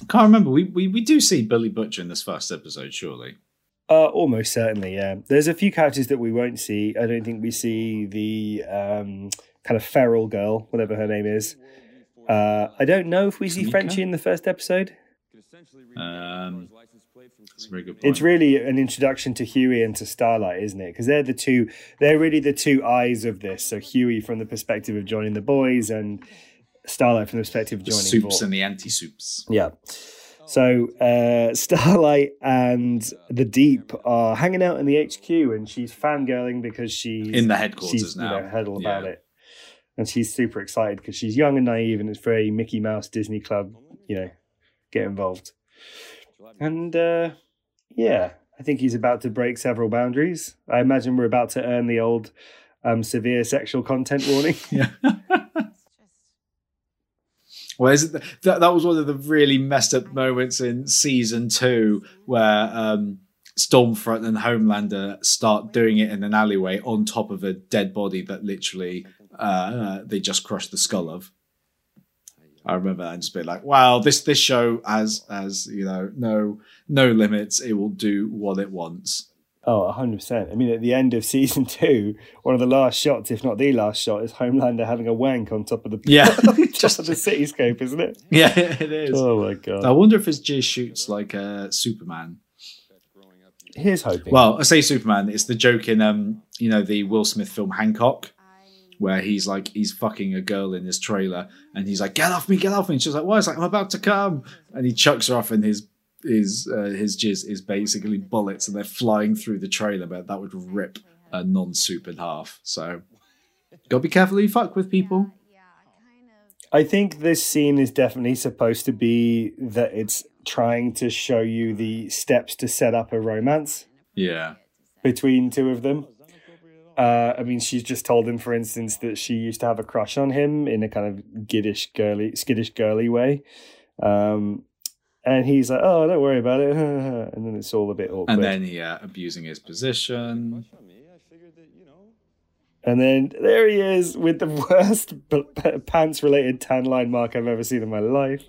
[SPEAKER 1] can't remember. We, we we do see Billy Butcher in this first episode, surely.
[SPEAKER 2] Uh, almost certainly, yeah. There's a few characters that we won't see. I don't think we see the um, kind of feral girl, whatever her name is. Uh, I don't know if we see
[SPEAKER 1] Tamika?
[SPEAKER 2] Frenchie in the first episode.
[SPEAKER 1] Um, that's a very good point.
[SPEAKER 2] It's really an introduction to Huey and to Starlight, isn't it? Because they're the two, they're really the two eyes of this. So Huey from the perspective of joining the boys, and Starlight from the perspective of joining
[SPEAKER 1] the
[SPEAKER 2] joining
[SPEAKER 1] soups
[SPEAKER 2] Vought.
[SPEAKER 1] and the anti-soups.
[SPEAKER 2] Yeah. So uh, Starlight and the Deep are hanging out in the HQ, and she's fangirling because she's
[SPEAKER 1] In the headquarters
[SPEAKER 2] she's,
[SPEAKER 1] now.
[SPEAKER 2] You know, heard all about
[SPEAKER 1] Yeah.
[SPEAKER 2] it, and she's super excited because she's young and naive, and it's very Mickey Mouse Disney Club. You know, get involved, and uh, yeah, I think he's about to break several boundaries. I imagine we're about to earn the old um, severe sexual content warning.
[SPEAKER 1] Yeah. It that that was one of the really messed up moments in season two where um, Stormfront and Homelander start doing it in an alleyway on top of a dead body that literally uh, uh, they just crushed the skull of. I remember that and just being like, "Wow, this this show has has you know no no limits. It will do what it wants."
[SPEAKER 2] Oh, 100%. I mean, at the end of season two, one of the last shots, if not the last shot, is Homelander having a wank on top of the
[SPEAKER 1] Yeah,
[SPEAKER 2] just of the cityscape, isn't it?
[SPEAKER 1] yeah, it is.
[SPEAKER 2] Oh my god.
[SPEAKER 1] I wonder if his jizz shoots like uh, Superman.
[SPEAKER 2] Here's hoping.
[SPEAKER 1] Well, I say Superman. It's the joke in um, you know, the Will Smith film Hancock, where he's like he's fucking a girl in his trailer, and he's like, "Get off me, get off me!" And she's like, "Why?" It's like, "I'm about to come," and he chucks her off, in his his uh, his jizz is basically bullets, and they're flying through the trailer, but that would rip a non-soup in half. So, gotta be careful you fuck with, people.
[SPEAKER 2] I think this scene is definitely supposed to be that it's trying to show you the steps to set up a romance
[SPEAKER 1] Yeah.
[SPEAKER 2] between two of them. Uh, I mean, she's just told him, for instance, that she used to have a crush on him in a kind of giddish, girly, skittish, girly way. Um, and he's like, "Oh, don't worry about it," and then it's all a bit awkward.
[SPEAKER 1] And then yeah, abusing his position.
[SPEAKER 2] And then there he is with the worst pants related tan line mark I've ever seen in my life,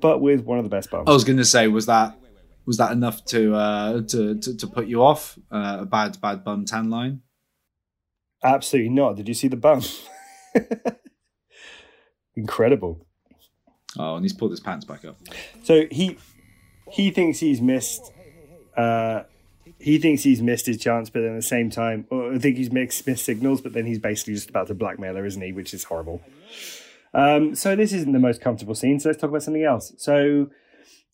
[SPEAKER 2] but with one of the best bums.
[SPEAKER 1] I was going to say, was that was that enough to uh, to, to to put you off uh, a bad bad bum tan line?
[SPEAKER 2] Absolutely not. Did you see the bum? Incredible.
[SPEAKER 1] Oh, and he's pulled his pants back up.
[SPEAKER 2] So he he thinks he's missed. Uh, he thinks he's missed his chance, but then at the same time, I think he's mixed missed signals. But then he's basically just about to blackmail her, isn't he? Which is horrible. Um, so this isn't the most comfortable scene. So let's talk about something else. So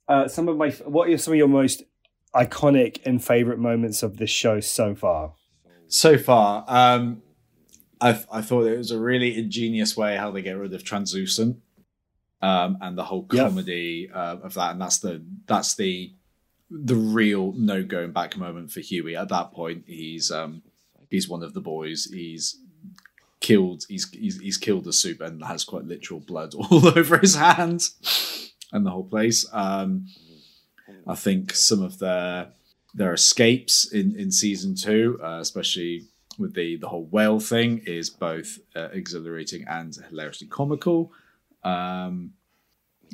[SPEAKER 2] uh, some of my what are some of your most iconic and favorite moments of this show so far?
[SPEAKER 1] So far, um, I I thought it was a really ingenious way how they get rid of translucent. Um, and the whole comedy uh, of that, and that's the that's the the real no going back moment for Hughie. At that point, he's um, he's one of the boys. He's killed. He's he's, he's killed the soup and has quite literal blood all over his hands and the whole place. Um, I think some of their their escapes in in season two, uh, especially with the the whole whale thing, is both uh, exhilarating and hilariously comical. Um,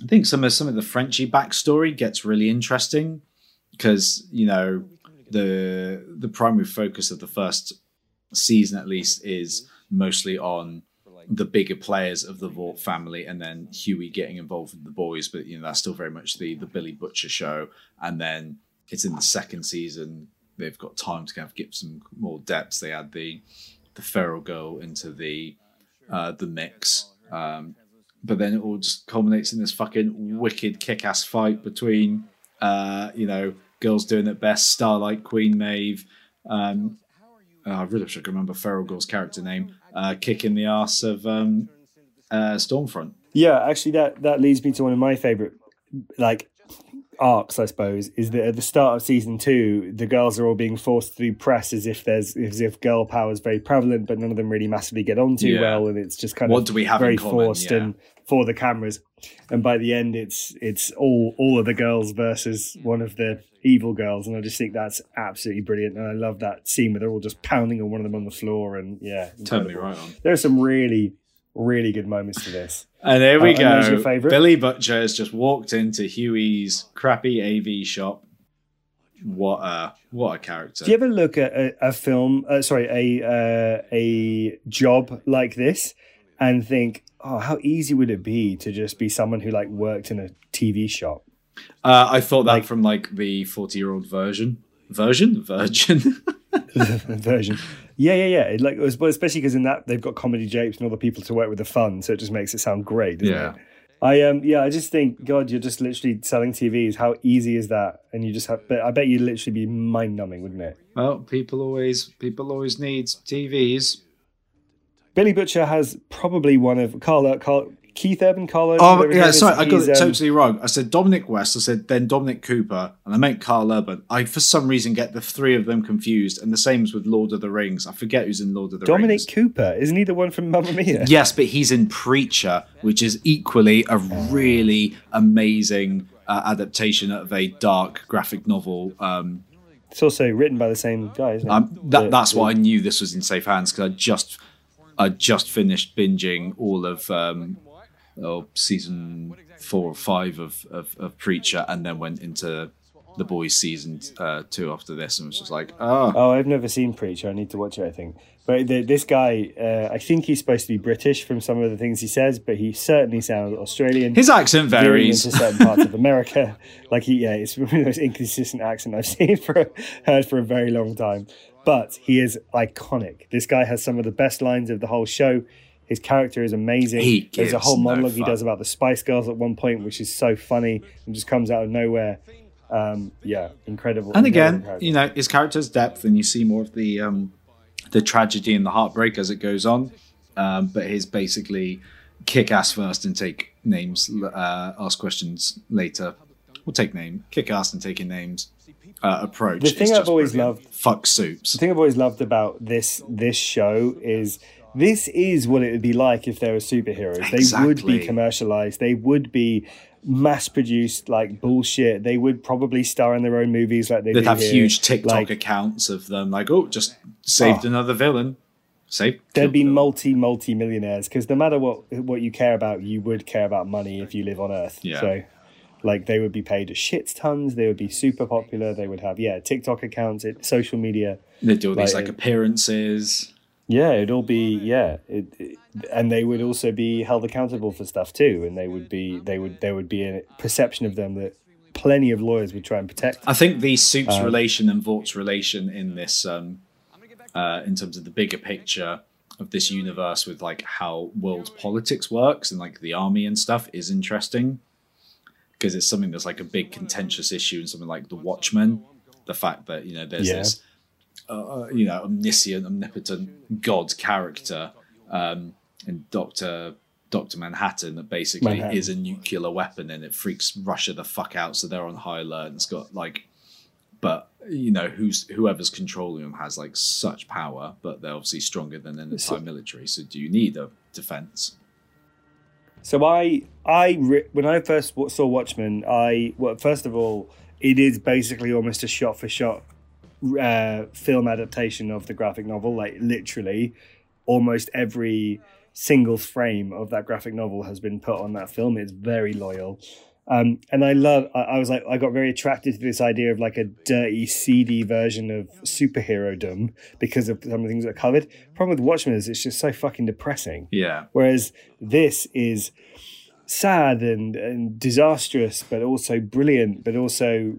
[SPEAKER 1] I think some of some of the Frenchie backstory gets really interesting because you know the the primary focus of the first season at least is mostly on the bigger players of the Vought family and then Hughie getting involved with the boys but you know that's still very much the the Billy Butcher show. And then it's in the second season they've got time to kind of get some more depth. They add the the feral girl into the uh the mix. Um but then it all just culminates in this fucking wicked kick-ass fight between uh you know girls doing it best starlight queen maeve um uh, I really wish I could remember Feral Girl's character name. Uh, kicking the ass of um, uh, Stormfront.
[SPEAKER 2] Yeah, actually, that that leads me to one of my favorite like arcs, I suppose, is that at the start of season two, the girls are all being forced through press as if there's as if girl power is very prevalent, but none of them really massively get on too
[SPEAKER 1] Yeah.
[SPEAKER 2] well, and it's just kind
[SPEAKER 1] What
[SPEAKER 2] of
[SPEAKER 1] do we have
[SPEAKER 2] very forced
[SPEAKER 1] Yeah.
[SPEAKER 2] and for the cameras. And by the end, it's it's all all of the girls versus one of the evil girls, and I just think that's absolutely brilliant. And I love that scene where they're all just pounding on one of them on the floor, and yeah,
[SPEAKER 1] Totally
[SPEAKER 2] incredible.
[SPEAKER 1] right on.
[SPEAKER 2] There are some really really good moments to this.
[SPEAKER 1] And there we
[SPEAKER 2] Uh,
[SPEAKER 1] go. Billy Butcher has just walked into Hughie's crappy AV shop. What a what a character!
[SPEAKER 2] Do you ever look at a, a film, uh, sorry, a uh, a job like this, and think, oh, how easy would it be to just be someone who like worked in a TV shop?
[SPEAKER 1] Uh, I thought that
[SPEAKER 2] Like-
[SPEAKER 1] from like the forty-year-old version, version, virgin.
[SPEAKER 2] version. Yeah, yeah, yeah. It, like, especially because in that they've got comedy japes and all the people to work with the fun, so it just makes it sound great. Doesn't
[SPEAKER 1] Yeah.
[SPEAKER 2] It? I um yeah, I just think God, you're just literally selling TVs. How easy is that? And you just have, but I bet you'd literally be mind numbing, wouldn't it?
[SPEAKER 1] well, people always people always need TVs.
[SPEAKER 2] Billy Butcher has probably one of Karl, Karl Keith Urban, Karl.
[SPEAKER 1] Oh yeah,
[SPEAKER 2] is,
[SPEAKER 1] sorry, I got it
[SPEAKER 2] um,
[SPEAKER 1] totally wrong. I said Dominic West. I said then Dominic Cooper, and I meant Karl Urban. I for some reason get the three of them confused, and the same as with Lord of the Rings. I forget who's in Lord of the
[SPEAKER 2] Dominic
[SPEAKER 1] Rings.
[SPEAKER 2] Dominic Cooper isn't he the one from Mamma Mia?
[SPEAKER 1] Yes, but he's in Preacher, which is equally a really amazing uh, adaptation of a dark graphic novel. Um,
[SPEAKER 2] It's also written by the same guy. Isn't it?
[SPEAKER 1] um, that, that's why I knew this was in safe hands because I just I just finished binging all of um, oh, season four or five of, of, of Preacher, and then went into the boys season uh, two after this, and was just like, oh,
[SPEAKER 2] Oh, I've never seen Preacher. I need to watch it. I think, but the, this guy, uh, I think he's supposed to be British from some of the things he says, but he certainly sounds Australian.
[SPEAKER 1] his accent varies.
[SPEAKER 2] into certain parts of America. Like he, yeah, it's one of the most inconsistent accent I've seen for heard for a very long time. But he is iconic. This guy has some of the best lines of the whole show. His character is amazing.
[SPEAKER 1] He
[SPEAKER 2] There's a
[SPEAKER 1] gives
[SPEAKER 2] whole
[SPEAKER 1] no
[SPEAKER 2] monologue he does about the Spice Girls at one point, which is so funny and just comes out of nowhere. Um, yeah, incredible.
[SPEAKER 1] and again,
[SPEAKER 2] character.
[SPEAKER 1] you know, his character's depth, and you see more of the um, the tragedy and the heartbreak as it goes on. Um, but his basically kick ass first and take names, uh, ask questions later we'll take name, kick ass and taking names uh, approach.
[SPEAKER 2] The thing
[SPEAKER 1] is
[SPEAKER 2] I've
[SPEAKER 1] just
[SPEAKER 2] always
[SPEAKER 1] brilliant.
[SPEAKER 2] loved-
[SPEAKER 1] fuck soups.
[SPEAKER 2] The thing I've always loved about this this show is this is what it would be like if there were superheroes. They would be commercialized. They would be mass produced like bullshit. They would probably star in their own movies like they
[SPEAKER 1] They'd have
[SPEAKER 2] here.
[SPEAKER 1] huge TikTok
[SPEAKER 2] Like,
[SPEAKER 1] accounts of them, like, oh, just saved
[SPEAKER 2] Oh.
[SPEAKER 1] another villain. Saved.
[SPEAKER 2] There'd be multi multi millionaires because no matter what what you care about, you would care about money if you live on Earth.
[SPEAKER 1] Yeah.
[SPEAKER 2] So, like, they would be paid shit tons. They would be super popular. They would have yeah TikTok accounts, it, social media.
[SPEAKER 1] They'd do all these
[SPEAKER 2] like,
[SPEAKER 1] like appearances.
[SPEAKER 2] Yeah, it'd all be yeah, it, it- and they would also be held accountable for stuff too, and they would be they would there would be a perception of them that plenty of lawyers would try and protect.
[SPEAKER 1] I think the Soup's
[SPEAKER 2] Um,
[SPEAKER 1] relation and Vought's relation in this, um, uh, in terms of the bigger picture of this universe with like how world politics works and like the army and stuff is interesting because it's something that's like a big contentious issue and something like the Watchmen. The fact that you know there's
[SPEAKER 2] Yeah.
[SPEAKER 1] this, uh, you know, omniscient, omnipotent god character um, in Doctor Doctor Manhattan that basically
[SPEAKER 2] Manhattan.
[SPEAKER 1] is a nuclear weapon and it freaks Russia the fuck out. So they're on high alert. And it's got like, but you know, who's whoever's controlling them has like such power, but they're obviously stronger than an entire military. So do you need a defense?
[SPEAKER 2] So I I re- when I first saw Watchmen, I well first of all, it is basically almost a shot for shot uh, film adaptation of the graphic novel. Like literally, almost every single frame of that graphic novel has been put on that film. It's very loyal. Um, and I love, I, I was like, I got very attracted to this idea of like a dirty, seedy version of superhero dom because of some of the things that are covered. Problem with Watchmen is it's just so fucking depressing.
[SPEAKER 1] Yeah,
[SPEAKER 2] Whereas this is sad and, and disastrous, but also brilliant, but also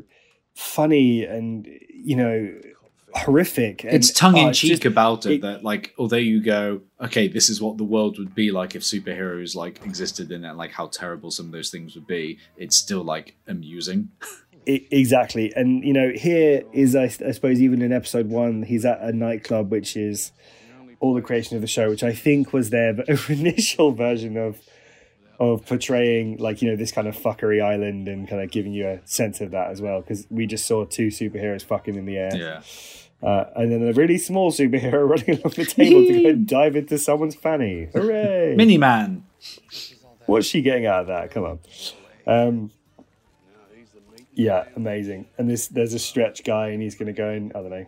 [SPEAKER 2] funny and, you know, horrific. And,
[SPEAKER 1] it's tongue in cheek uh,
[SPEAKER 2] just-
[SPEAKER 1] about it,
[SPEAKER 2] it-
[SPEAKER 1] that like although you go okay this is what the world would be like if superheroes like existed in it like how terrible some of those things would be it's still like amusing
[SPEAKER 2] I- exactly. And, you know, here is, I, I suppose, even in episode one, he's at a nightclub, which is all the creation of the show, which I think was their initial version of of portraying like you know this kind of fuckery island and kind of giving you a sense of that as well because we just saw two superheroes fucking in the air
[SPEAKER 1] yeah
[SPEAKER 2] uh, and then a really small superhero running along the table to go and dive into someone's fanny hooray
[SPEAKER 1] mini man
[SPEAKER 2] What's she getting out of that? Come on. Um, yeah, amazing. And this there's a stretch guy, and he's going to go and I don't know.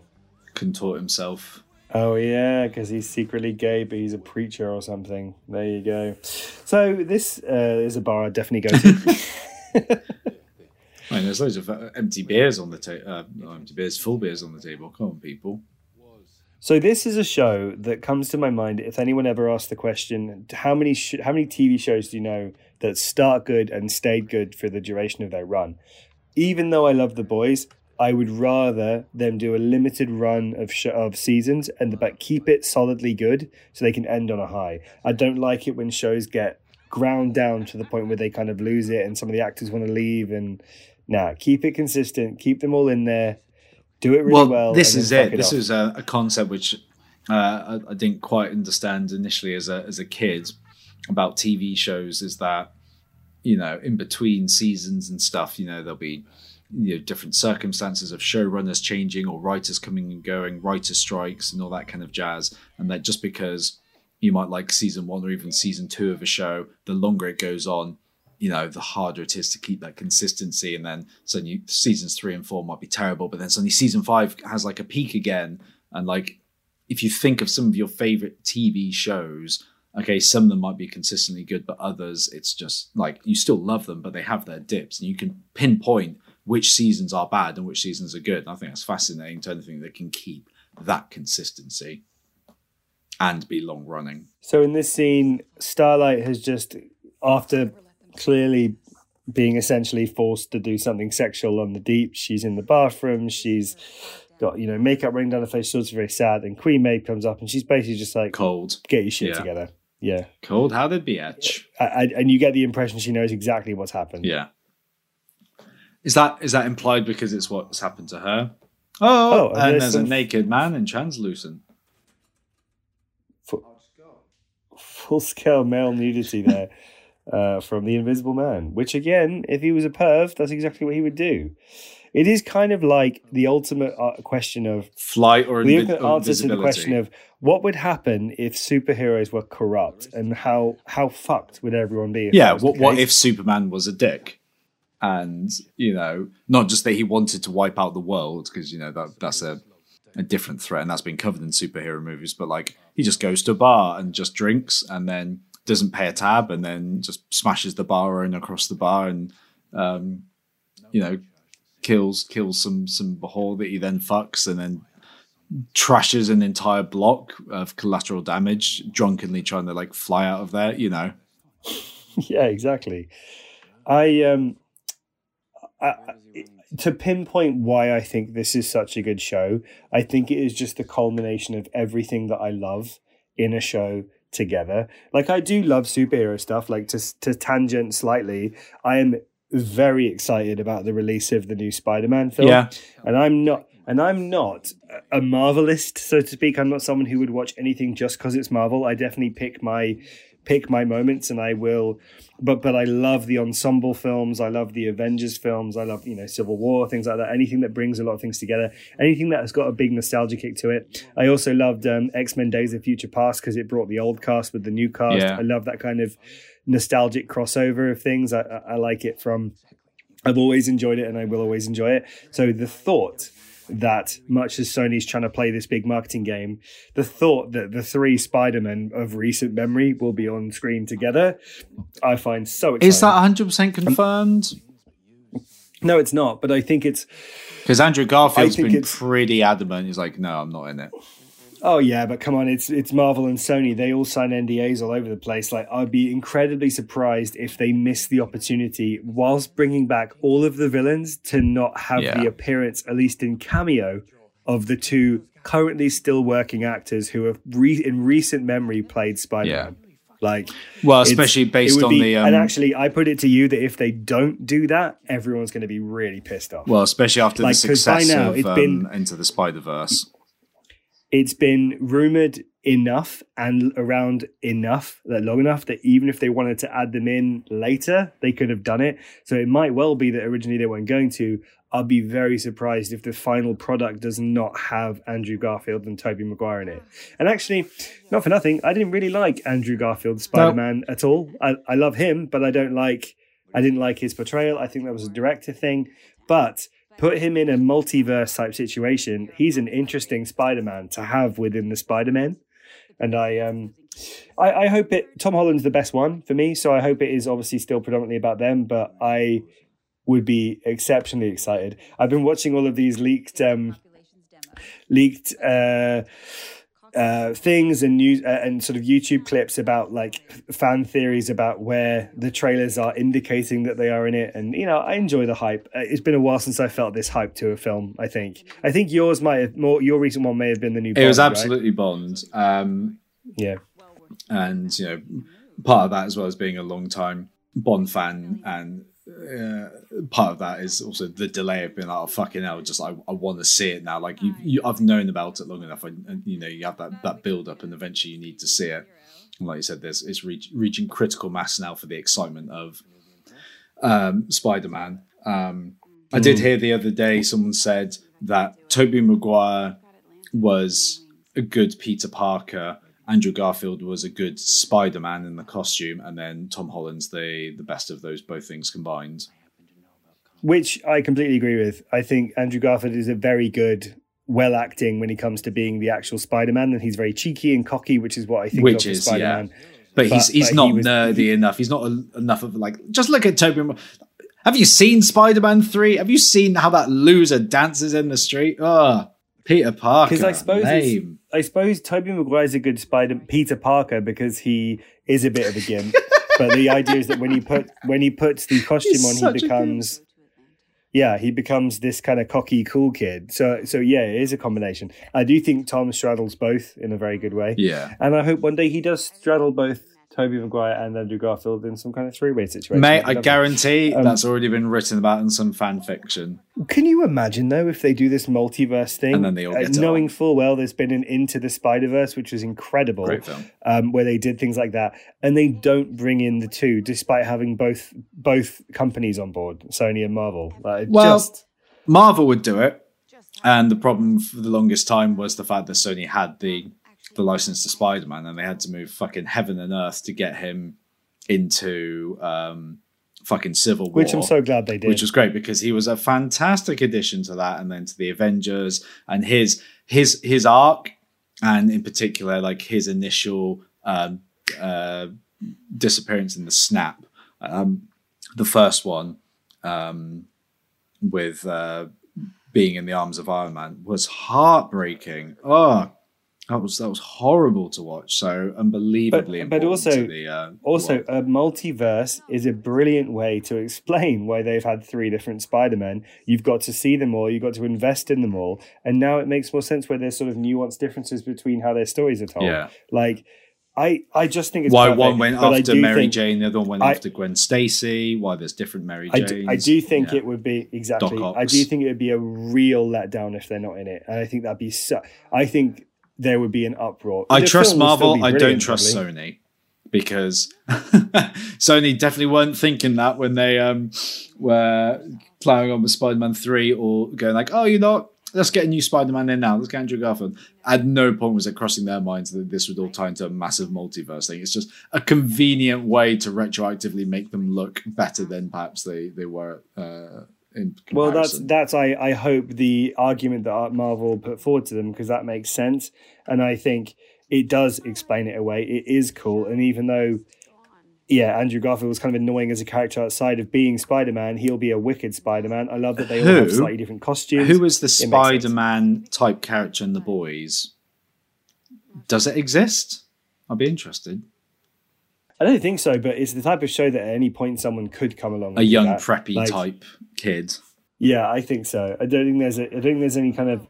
[SPEAKER 1] contort himself
[SPEAKER 2] Oh yeah, because he's secretly gay, but he's a preacher or something. There you go. So this uh, is a bar I definitely go to.
[SPEAKER 1] I mean, there's loads of uh, empty beers on the table uh, not empty beers full beers on the table come on people
[SPEAKER 2] so this is a show that comes to my mind. If anyone ever asked the question, how many sh- how many TV shows do you know that start good and stayed good for the duration of their run? Even though I love the boys, I would rather them do a limited run of sh- of seasons and but keep it solidly good so they can end on a high. I don't like it when shows get ground down to the point where they kind of lose it and some of the actors want to leave and nah, keep it consistent, keep them all in there, do it really
[SPEAKER 1] well,
[SPEAKER 2] well.
[SPEAKER 1] this is
[SPEAKER 2] then
[SPEAKER 1] it this
[SPEAKER 2] off.
[SPEAKER 1] is a, a concept which uh, I, I didn't quite understand initially as a as a kid about tv shows is that you know in between seasons and stuff you know there'll be you know different circumstances of showrunners changing or writers coming and going writer strikes and all that kind of jazz. And that just because you might like season one or even season two of a show the longer it goes on you know the harder it is to keep that consistency. And then suddenly seasons three and four might be terrible but then suddenly season five has like a peak again. And like if you think of some of your favorite tv shows okay some of them might be consistently good but others it's just like you still love them but they have their dips. And you can pinpoint which seasons are bad and which seasons are good and i think that's fascinating to anything that can keep that consistency and be long running
[SPEAKER 2] So in this scene, Starlight has just, after clearly being essentially forced to do something sexual on the deep, she's in the bathroom. She's got you know makeup running down her face. She looks very sad. And Queen Maeve comes up and she's basically just like,
[SPEAKER 1] cold
[SPEAKER 2] "Get your shit
[SPEAKER 1] Yeah.
[SPEAKER 2] together." Yeah,
[SPEAKER 1] cold how did
[SPEAKER 2] I, I, and you get the impression she knows exactly what's happened.
[SPEAKER 1] Yeah. Is that is that implied because it's what's happened to her? Oh,
[SPEAKER 2] Oh, and
[SPEAKER 1] and
[SPEAKER 2] there's
[SPEAKER 1] a naked man in translucent.
[SPEAKER 2] full scale male nudity there. uh, from the Invisible Man. Which again, if he was a perv, that's exactly what he would do. It is kind of like the ultimate uh, question of
[SPEAKER 1] Flight or,
[SPEAKER 2] the
[SPEAKER 1] invi-
[SPEAKER 2] ultimate answer to the question of what would happen if superheroes were corrupt and how how fucked would everyone be?
[SPEAKER 1] Yeah,
[SPEAKER 2] that was the
[SPEAKER 1] what, what if Superman was a dick? And, you know, not just that he wanted to wipe out the world, because, you know, that that's a, a different threat and that's been covered in superhero movies, but like he just goes to a bar and just drinks and then doesn't pay a tab and then just smashes the bar and across the bar and, um, you know, kills kills some some whore that he then fucks and then trashes an entire block of collateral damage, drunkenly trying to like fly out of there, you know.
[SPEAKER 2] yeah, exactly. I um, I, I- to pinpoint why I think this is such a good show, I think it is just the culmination of everything that I love in a show together. Like I do love superhero stuff. Like to to tangent slightly, I am very excited about the release of the new Spider-Man film.
[SPEAKER 1] Yeah.
[SPEAKER 2] and I'm not. And I'm not a Marvelist, so to speak. I'm not someone who would watch anything just because it's Marvel. I definitely pick my pick my moments, and I will. But but I love the ensemble films. I love the Avengers films. I love you know Civil War things like that. Anything that brings a lot of things together. Anything that has got a big nostalgia kick to it. I also loved um, X Men: Days of Future Past because it brought the old cast with the new cast.
[SPEAKER 1] Yeah.
[SPEAKER 2] I love that kind of nostalgic crossover of things. I, I, I like it from. I've always enjoyed it, and I will always enjoy it. So the thought that much as Sony's trying to play this big marketing game, the thought that the three Spider-Men of recent memory will be on screen together, I find so exciting.
[SPEAKER 1] Is that 100% confirmed?
[SPEAKER 2] No, it's not, but I think it's
[SPEAKER 1] Because Andrew Garfield's been pretty adamant. He's like, no, I'm not in it.
[SPEAKER 2] Oh yeah, but come on, it's it's Marvel and Sony. They all sign NDAs all over the place. Like I'd be incredibly surprised if they miss the opportunity whilst bringing back all of the villains to not have
[SPEAKER 1] Yeah.
[SPEAKER 2] the appearance, at least in cameo, of the two currently still working actors who have re- in recent memory played Spider-Man. Like
[SPEAKER 1] Well, especially based on
[SPEAKER 2] be-
[SPEAKER 1] the. Um,
[SPEAKER 2] and actually, I put it to you that if they don't do that, everyone's going to be really pissed off.
[SPEAKER 1] well, especially after
[SPEAKER 2] like,
[SPEAKER 1] the
[SPEAKER 2] by
[SPEAKER 1] success
[SPEAKER 2] now
[SPEAKER 1] of
[SPEAKER 2] it's
[SPEAKER 1] um,
[SPEAKER 2] been-
[SPEAKER 1] Into the Spider Verse.
[SPEAKER 2] It's been rumored enough and around enough that long enough that even if they wanted to add them in later, they could have done it. So it might well be that originally they weren't going to. I'll be very surprised if the final product does not have Andrew Garfield and Tobey Maguire in it. Hmm. And actually, not for nothing, I didn't really like Andrew Garfield's Spider Man at all. I, I love him, but I don't like I didn't like his portrayal. I think that was a hmm. director thing. But put him in a multiverse type situation, he's an interesting Spider-Man to have within the Spider-Man. And I um I, I hope it Tom Holland's the best one for me, so I hope it is obviously still predominantly about them, but I would be exceptionally excited. I've been watching all of these leaked um leaked uh uh, things and news uh, and sort of YouTube clips about like fan theories about where the trailers are indicating that they are in it, and you know I enjoy the hype. Uh, It's been a while since I felt this hype to a film. I think I think yours might have more. Your recent one may have been the new.
[SPEAKER 1] It was
[SPEAKER 2] Bond, right?
[SPEAKER 1] absolutely Bond. Um,
[SPEAKER 2] yeah.
[SPEAKER 1] and, you know, part of that as well as being a long time Bond fan and. Uh, part of that is also the delay of being like, oh fucking hell, just I, I want to see it now. Like you, you, I've known about it long enough, and, and you know you have that that build up, and eventually you need to see it. And like you said, there's it's reach, reaching critical mass now for the excitement of um, Spider-Man. Um, I did hear the other day someone said that Tobey Maguire was a good Peter Parker, Andrew Garfield was a good Spider-Man in the costume, and then Tom Holland's the the best of those both things combined.
[SPEAKER 2] Which I completely agree with. I think Andrew Garfield is a very good, well acting when he comes to being the actual Spider Man, and he's very cheeky and cocky, which is what I think
[SPEAKER 1] Which
[SPEAKER 2] of
[SPEAKER 1] is,
[SPEAKER 2] Spider Man.
[SPEAKER 1] But, he's
[SPEAKER 2] But-
[SPEAKER 1] he's
[SPEAKER 2] but
[SPEAKER 1] not
[SPEAKER 2] he was-
[SPEAKER 1] nerdy
[SPEAKER 2] he-
[SPEAKER 1] enough. He's not a, enough of like just look at Tobey. Have you seen Spider-Man three? Have you seen how that loser dances in the street? Oh, Peter Parker.
[SPEAKER 2] Because I suppose. I suppose Tobey Maguire's a good Spider Peter Parker because he is a bit of a gimp. but the idea is that when he put when he puts the costume
[SPEAKER 1] He's
[SPEAKER 2] on, he becomes yeah, he becomes this kind of cocky, cool kid. So so yeah, it is a combination. I do think Tom straddles both in a very good way.
[SPEAKER 1] Yeah.
[SPEAKER 2] And I hope one day he does straddle both Tobey Maguire and Andrew Garfield in some kind of three way situation.
[SPEAKER 1] Mate, I guarantee
[SPEAKER 2] Um,
[SPEAKER 1] that's already been written about in some fan fiction.
[SPEAKER 2] Can you imagine though if they do this multiverse thing,
[SPEAKER 1] And then they all
[SPEAKER 2] uh,
[SPEAKER 1] get
[SPEAKER 2] knowing
[SPEAKER 1] on.
[SPEAKER 2] full well there's been an Into the Spider Verse, which was incredible,
[SPEAKER 1] Great film.
[SPEAKER 2] um, where they did things like that, and they don't bring in the two, despite having both both companies on board, Sony and Marvel. Like,
[SPEAKER 1] Well-
[SPEAKER 2] just
[SPEAKER 1] Marvel would do it, and the problem for the longest time was the fact that Sony had the the license to Spider Man, and they had to move fucking heaven and earth to get him into um, fucking Civil War.
[SPEAKER 2] which I'm so glad they did.
[SPEAKER 1] which was great because he was a fantastic addition to that, and then to the Avengers and his his his arc, and in particular, like his initial um, uh, disappearance in the Snap, um, the first one um, with uh, being in the arms of Iron Man was heartbreaking. Oh. That was that was horrible to watch. So unbelievably
[SPEAKER 2] But- but also-
[SPEAKER 1] the uh,
[SPEAKER 2] Also,
[SPEAKER 1] world.
[SPEAKER 2] a multiverse is a brilliant way to explain why they've had three different Spider-Men. You've got to see them all, you've got to invest in them all, and now it makes more sense where there's sort of nuanced differences between how their stories are told.
[SPEAKER 1] Yeah.
[SPEAKER 2] Like, I, I just think it's
[SPEAKER 1] why
[SPEAKER 2] perfect,
[SPEAKER 1] one went after Mary Jane, the other one went
[SPEAKER 2] I-
[SPEAKER 1] after Gwen Stacy. Why there's different Mary
[SPEAKER 2] I do, I do think
[SPEAKER 1] Yeah.
[SPEAKER 2] it would be exactly. I do think it would be a real letdown if they're not in it, and I think that'd be so. I think there would be an uproar.
[SPEAKER 1] I
[SPEAKER 2] The
[SPEAKER 1] trust
[SPEAKER 2] film will still
[SPEAKER 1] Marvel. I don't trust
[SPEAKER 2] probably.
[SPEAKER 1] Sony because Sony definitely weren't thinking that when they um, were plowing on with Spider-Man three or going like, oh, you know, what? let's get a new Spider-Man in now. Let's get Andrew Garfield. At no point was it crossing their minds that this would all tie into a massive multiverse thing. It's just a convenient way to retroactively make them look better than perhaps they they were. Uh,
[SPEAKER 2] Well, that's that's I I hope the argument that Marvel put forward to them because that makes sense, and I think it does explain it away. It is cool, and even though. Yeah, Andrew Garfield was kind of annoying as a character outside of being Spider Man. He'll be a wicked Spider Man. I love that they all have slightly different costumes.
[SPEAKER 1] Who was the
[SPEAKER 2] It.
[SPEAKER 1] Spider-Man type character in the boys? Does it exist? I'll be interested.
[SPEAKER 2] I don't think so, but it's the type of show that at any point someone could come along.
[SPEAKER 1] A young
[SPEAKER 2] that.
[SPEAKER 1] preppy
[SPEAKER 2] Like,
[SPEAKER 1] type kid.
[SPEAKER 2] Yeah, I think so. I don't think there's a, I don't think there's any kind of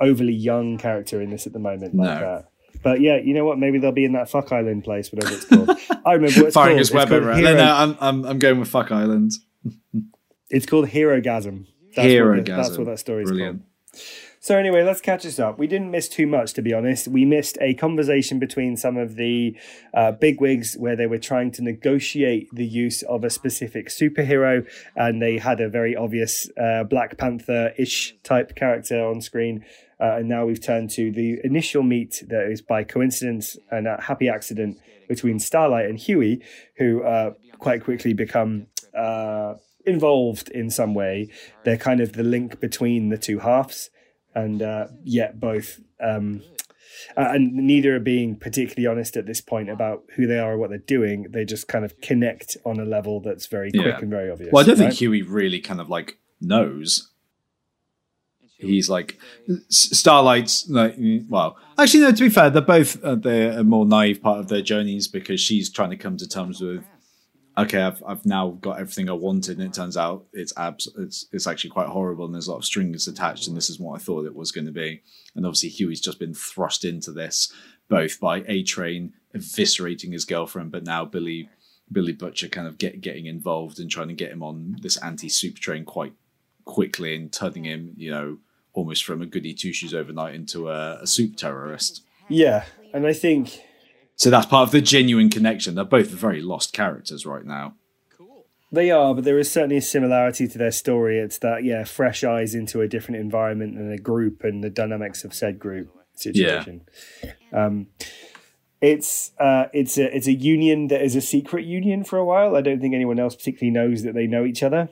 [SPEAKER 2] overly young character in this at the moment like
[SPEAKER 1] No.
[SPEAKER 2] that. But yeah, you know what? Maybe they'll be in that fuck island place, whatever it's called. I remember what it's
[SPEAKER 1] Firing
[SPEAKER 2] called.
[SPEAKER 1] his web around. No, no, I'm, I'm, I'm going with Fuck Island.
[SPEAKER 2] it's called Herogasm. That's
[SPEAKER 1] Hero
[SPEAKER 2] what the- That's what that story is
[SPEAKER 1] Brilliant.
[SPEAKER 2] called. So anyway, let's catch us up. We didn't miss too much, to be honest. We missed a conversation between some of the uh, bigwigs where they were trying to negotiate the use of a specific superhero, and they had a very obvious uh, Black Panther-ish type character on screen. Uh, and now we've turned to the initial meet that is by coincidence and a happy accident between Starlight and Hughie, who uh, quite quickly become uh, involved in some way. They're kind of the link between the two halves, and uh, yet both. Um, and neither are being particularly honest at this point about who they are or what they're doing. They just kind of connect on a level that's very quick
[SPEAKER 1] Yeah.
[SPEAKER 2] and very obvious.
[SPEAKER 1] Well, I don't think? Hughie really kind of like knows. He's like Starlight's like well, actually no. To be fair, they're both uh, they're a more naive part of their journeys because she's trying to come to terms with okay, I've I've now got everything I wanted, and it turns out it's abs it's it's actually quite horrible, and there's a lot of strings attached, and this is what I thought it was going to be. And obviously, Hughie's just been thrust into this both by A Train eviscerating his girlfriend, but now Billy Billy Butcher kind of get getting involved and trying to get him on this anti-soup train quite quickly and turning him, you know, almost from a goody two shoes overnight into a, a soup terrorist.
[SPEAKER 2] Yeah, and I think
[SPEAKER 1] So that's part of the genuine connection. They're both very lost characters right now. Cool.
[SPEAKER 2] They are, but there is certainly a similarity to their story. It's that, yeah, fresh eyes into a different environment and a group and the dynamics of said group situation. Um, it's uh, it's a it's a union that is a secret union for a while. I don't think anyone else particularly knows that they know each other,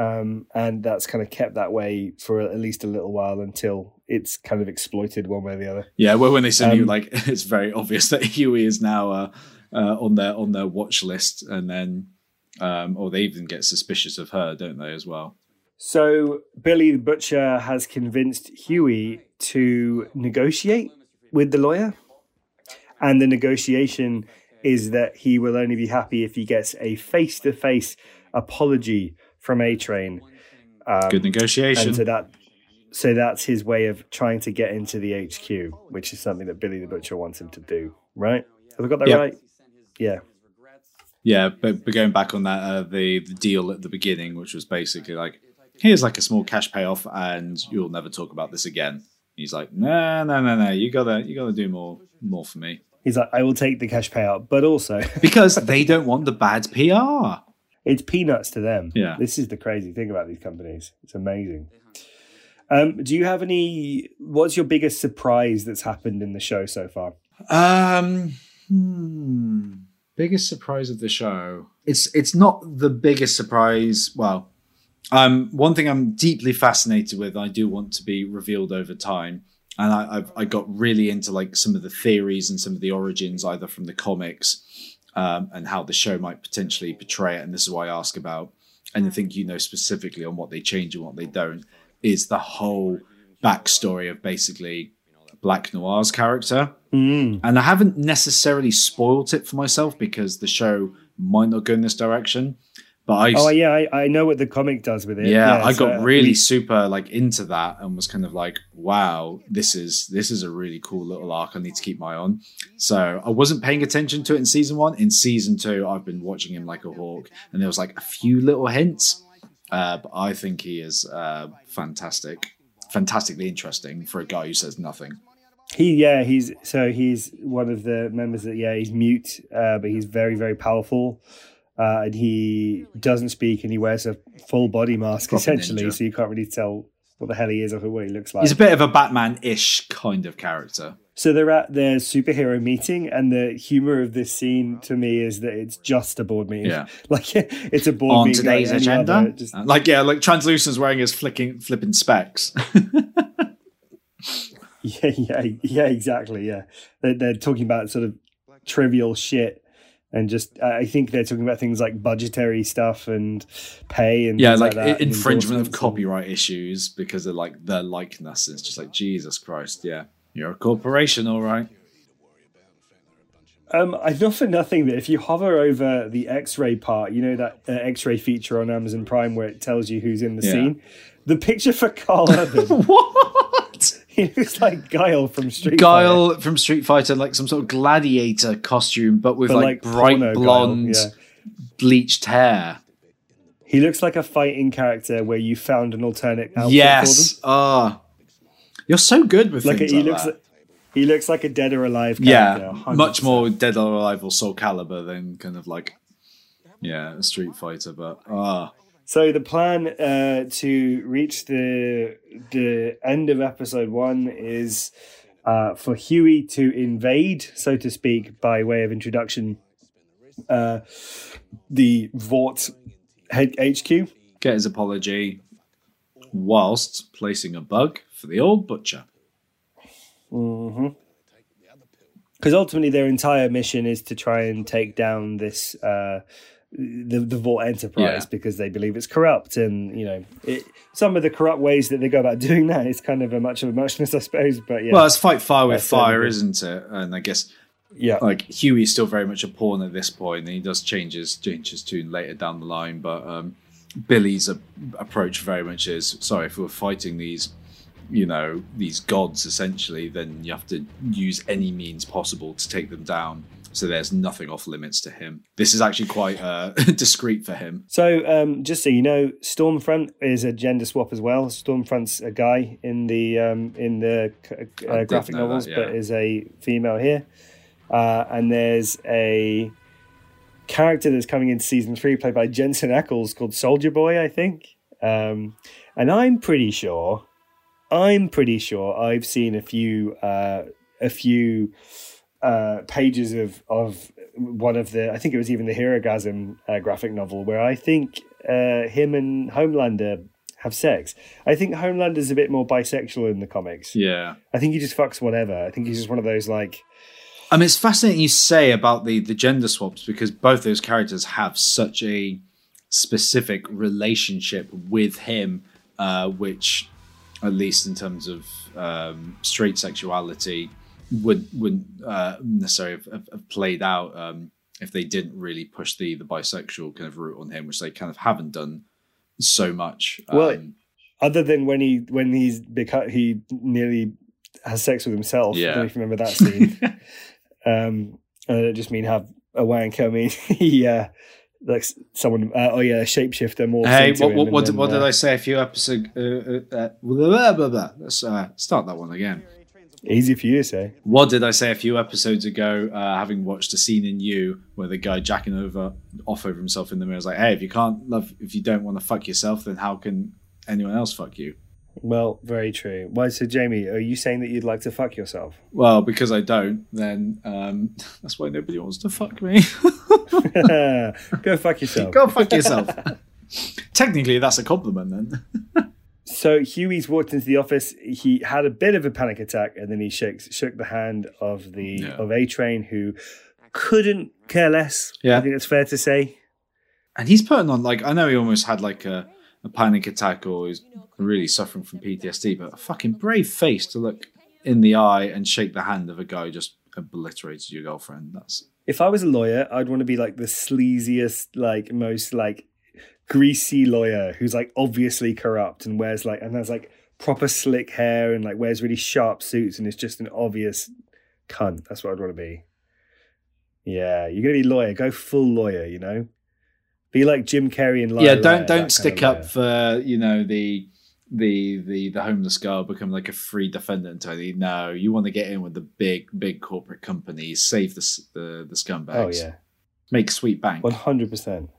[SPEAKER 2] um, and that's kind of kept that way for at least a little while until it's kind of exploited one way or the other.
[SPEAKER 1] Yeah, well, when they send you
[SPEAKER 2] Um,
[SPEAKER 1] like, it's very obvious that Hughie is now uh, uh, on their on their watch list, and then, um, or they even get suspicious of her, don't they, as well?
[SPEAKER 2] So Billy the Butcher has convinced Hughie to negotiate with the lawyer. And the negotiation is that he will only be happy if he gets a face to face apology from A Train. Um,
[SPEAKER 1] Good negotiation.
[SPEAKER 2] and so that so that's his way of trying to get into the HQ, which is something that Billy the Butcher wants him to do, right? Have I got that
[SPEAKER 1] Yep.
[SPEAKER 2] right? Yeah.
[SPEAKER 1] Yeah, but, but going back on that, uh, the the deal at the beginning, which was basically like, here's like a small cash payoff, and you'll never talk about this again. He's like, no, no, no, no, you gotta you gotta do more more for me
[SPEAKER 2] He's like, I will take the cash payout, but also
[SPEAKER 1] because they don't want the bad PR.
[SPEAKER 2] It's peanuts to them.
[SPEAKER 1] Yeah.
[SPEAKER 2] This is the crazy thing about these companies. It's amazing. Um, do you have any what's your biggest surprise that's happened in the show so far?
[SPEAKER 1] Um, hmm, biggest surprise of the show. It's it's not the biggest surprise. Well, um, one thing I'm deeply fascinated with. I do want to be revealed over time, and I I've, I got really into like some of the theories and some of the origins, either from the comics, um, and how the show might potentially portray it. And this is why I ask about anything you know specifically on what they change and what they don't. Is the whole backstory of basically Black Noir's character.
[SPEAKER 2] Mm.
[SPEAKER 1] And I haven't necessarily spoilt it for myself because the show might not go in this direction. But I,
[SPEAKER 2] Oh yeah, I, I know what the comic does with it.
[SPEAKER 1] yeah, I
[SPEAKER 2] so
[SPEAKER 1] got really
[SPEAKER 2] we-
[SPEAKER 1] super like into that and was kind of like, wow, this is this is a really cool little arc. I need to keep my eye on. So I wasn't paying attention to it in season one. In season two, I've been watching him like a hawk, and there was like a few little hints. Uh, but I think he is uh, fantastic, fantastically interesting for a guy who says nothing.
[SPEAKER 2] He yeah, he's so he's one of the members that yeah, he's mute, uh, but he's very very powerful. Uh, and he doesn't speak, and he wears a full body mask
[SPEAKER 1] Proper
[SPEAKER 2] essentially,
[SPEAKER 1] ninja.
[SPEAKER 2] so you can't really tell what the hell he is or what he looks like.
[SPEAKER 1] He's a bit of a Batman-ish kind of character.
[SPEAKER 2] So they're at their superhero meeting, and the humor of this scene to me is that it's just a board meeting.
[SPEAKER 1] Yeah.
[SPEAKER 2] like it's a board
[SPEAKER 1] on
[SPEAKER 2] meeting.
[SPEAKER 1] today's
[SPEAKER 2] like
[SPEAKER 1] agenda.
[SPEAKER 2] other, just-
[SPEAKER 1] Uh, like yeah, like Translucent's wearing his flicking flipping specs.
[SPEAKER 2] yeah, yeah, yeah, exactly. Yeah, they're, they're talking about sort of trivial shit, and just I think they're talking about things like budgetary stuff and pay and
[SPEAKER 1] yeah, like,
[SPEAKER 2] like, that,
[SPEAKER 1] infringement of
[SPEAKER 2] endorsements and-
[SPEAKER 1] copyright issues because of like their likeness. It's just like Jesus Christ. Yeah, you're a corporation, all right.
[SPEAKER 2] Um, I know for nothing that if you hover over the X-ray part, you know that uh, X-ray feature on Amazon Prime where it tells you who's in the
[SPEAKER 1] Yeah.
[SPEAKER 2] scene. The picture for Karl Urban,
[SPEAKER 1] what?
[SPEAKER 2] he looks like Guile from Street Fighter.
[SPEAKER 1] Guile from Street Fighter, like some sort of gladiator costume, but with
[SPEAKER 2] But
[SPEAKER 1] like,
[SPEAKER 2] like
[SPEAKER 1] bright
[SPEAKER 2] Guile,
[SPEAKER 1] blonde,
[SPEAKER 2] yeah.
[SPEAKER 1] bleached hair.
[SPEAKER 2] He looks like a fighting character where you found an alternate outfit
[SPEAKER 1] yes. Ah, you're so good with.
[SPEAKER 2] Like
[SPEAKER 1] things
[SPEAKER 2] he
[SPEAKER 1] like
[SPEAKER 2] looks,
[SPEAKER 1] that.
[SPEAKER 2] like, he looks like a dead or alive
[SPEAKER 1] yeah,
[SPEAKER 2] character.
[SPEAKER 1] much
[SPEAKER 2] 100%.
[SPEAKER 1] more Dead or Alive or Soul Calibur than kind of like yeah, a Street Fighter. But ah,
[SPEAKER 2] So the plan uh, to reach the the end of episode one is uh, for Hughie to invade, so to speak, by way of introduction, uh, the Vought HQ.
[SPEAKER 1] get his apology whilst placing a bug for the old butcher.
[SPEAKER 2] Because ultimately, their entire mission is to try and take down this uh, the the Vought Enterprise
[SPEAKER 1] Yeah.
[SPEAKER 2] because they believe it's corrupt, and you know it, some of the corrupt ways that they go about doing that is kind of a much of a muchness, I suppose. But yeah,
[SPEAKER 1] Well, it's fight fire with fire, isn't it? And I guess
[SPEAKER 2] yeah,
[SPEAKER 1] like Hughie's still very much a pawn at this point, and he does change his change his tune later down the line. But um, Billy's a, approach very much is sorry if we're fighting these, you know, these gods essentially, then you have to use any means possible to take them down. So there's nothing off limits to him. This is actually quite uh, discreet for him.
[SPEAKER 2] So, um, just so you know, Stormfront is a gender swap as well. Stormfront's a guy in the um, in the uh, graphic
[SPEAKER 1] know that,
[SPEAKER 2] novels,
[SPEAKER 1] yeah.
[SPEAKER 2] but is a female here. Uh, and there's a character that's coming into season three, played by Jensen Ackles, called Soldier Boy, I think. Um, and I'm pretty sure, I'm pretty sure I've seen a few uh, a few uh, pages of of one of the I think it was even the Herogasm uh, graphic novel where I think uh, him and Homelander have sex. I think Homelander's a bit more bisexual in the comics.
[SPEAKER 1] Yeah.
[SPEAKER 2] I think he just fucks whatever. I think he's just one of those like
[SPEAKER 1] I mean, it's fascinating you say about the the gender swaps because both those characters have such a specific relationship with him, uh, which, at least in terms of um, straight sexuality, would wouldn't uh, necessarily have, have, played out um, if they didn't really push the the bisexual kind of route on him, which they kind of haven't done so much.
[SPEAKER 2] Well,
[SPEAKER 1] Um,
[SPEAKER 2] other than when he when he's because he nearly has sex with himself. I
[SPEAKER 1] Yeah.
[SPEAKER 2] don't know if you remember that scene. um, and I don't just mean have a wank. I mean, he uh, like someone. Uh, oh yeah, a shapeshifter more.
[SPEAKER 1] Hey, what, what, what, did, what did I say a few episodes? Uh, uh, uh, blah, blah, blah. Let's uh, start that one again.
[SPEAKER 2] Easy for you to say.
[SPEAKER 1] What did I say a few episodes ago? Uh, having watched a scene in You where the guy jacking over off over himself in the mirror is like, "Hey, if you can't love, if you don't want to fuck yourself, then how can anyone else fuck you?"
[SPEAKER 2] Well, very true. Why? So, Jamie, are you saying that you'd like to fuck yourself?
[SPEAKER 1] Well, because I don't, then um, that's why nobody wants to fuck me.
[SPEAKER 2] Go fuck yourself.
[SPEAKER 1] Go fuck yourself. Technically, that's a compliment then.
[SPEAKER 2] So Hughie's walked into the office. He had a bit of a panic attack, and then he shakes shook the hand of the
[SPEAKER 1] Yeah.
[SPEAKER 2] of A Train, who couldn't care less.
[SPEAKER 1] Yeah.
[SPEAKER 2] I think it's fair to say.
[SPEAKER 1] and he's putting on like I know he almost had like a, a panic attack or he's really suffering from PTSD, but a fucking brave face to look in the eye and shake the hand of a guy who just obliterated your girlfriend. That's
[SPEAKER 2] If I was a lawyer, I'd want to be like the sleaziest, like most like greasy lawyer who's like obviously corrupt and wears like and has like proper slick hair and like wears really sharp suits and is just an obvious cunt. That's what I'd want to be. Yeah, you're gonna be lawyer. Go full lawyer. You know, be like Jim Carrey in Liar,
[SPEAKER 1] yeah. Don't don't stick up for you know the the the the homeless girl become like a free defendant. Tony. No, you want to get in with the big big corporate companies, save the the the scumbags.
[SPEAKER 2] Oh yeah,
[SPEAKER 1] make sweet bank.
[SPEAKER 2] one hundred percent.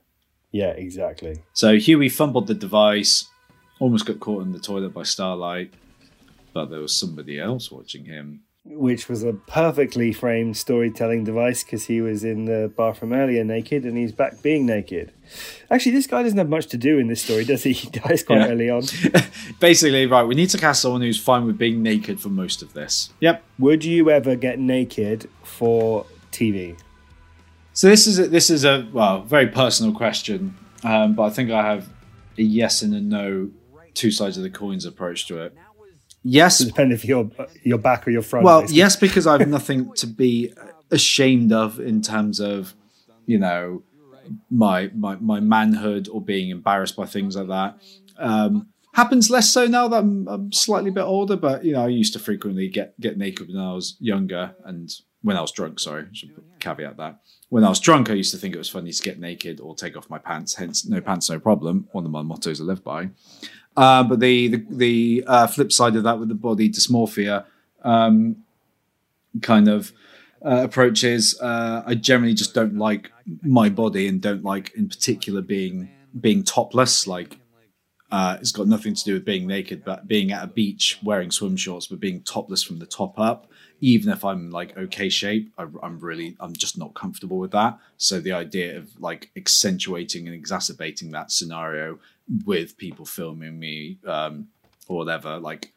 [SPEAKER 2] Yeah, exactly.
[SPEAKER 1] So Hughie fumbled the device, almost got caught in the toilet by Starlight, but there was somebody else watching him.
[SPEAKER 2] Which was a perfectly framed storytelling device because he was in the bathroom earlier naked and he's back being naked. Actually, this guy doesn't have much to do in this story, does he? He dies quite
[SPEAKER 1] Yeah.
[SPEAKER 2] early on.
[SPEAKER 1] Basically, right, we need to cast someone who's fine with being naked for most of this. Yep.
[SPEAKER 2] Would you ever get naked for TV?
[SPEAKER 1] So this is a, this is a well very personal question, um, but I think I have a yes and a no, two sides of the coins approach to it. Yes,
[SPEAKER 2] depending if you're your back or your front.
[SPEAKER 1] Well,
[SPEAKER 2] basically.
[SPEAKER 1] yes, because I have nothing to be ashamed of in terms of, you know, my my my manhood or being embarrassed by things like that. Um, happens less so now that I'm, I'm slightly a bit older, but you know, I used to frequently get get naked when I was younger and when I was drunk. Sorry, caveat that. When I was drunk, I used to think it was funny to get naked or take off my pants. Hence, no pants, no problem. One of my mottos I live by. Uh, but the the, the uh, flip side of that with the body dysmorphia um, kind of uh, approaches, uh, I generally just don't like my body and don't like, in particular, being being topless. Like uh, it's got nothing to do with being naked, but being at a beach wearing swim shorts, but being topless from the top up. Even if I'm like okay shape, I, I'm really I'm just not comfortable with that. So the idea of like accentuating and exacerbating that scenario with people filming me um, or whatever, like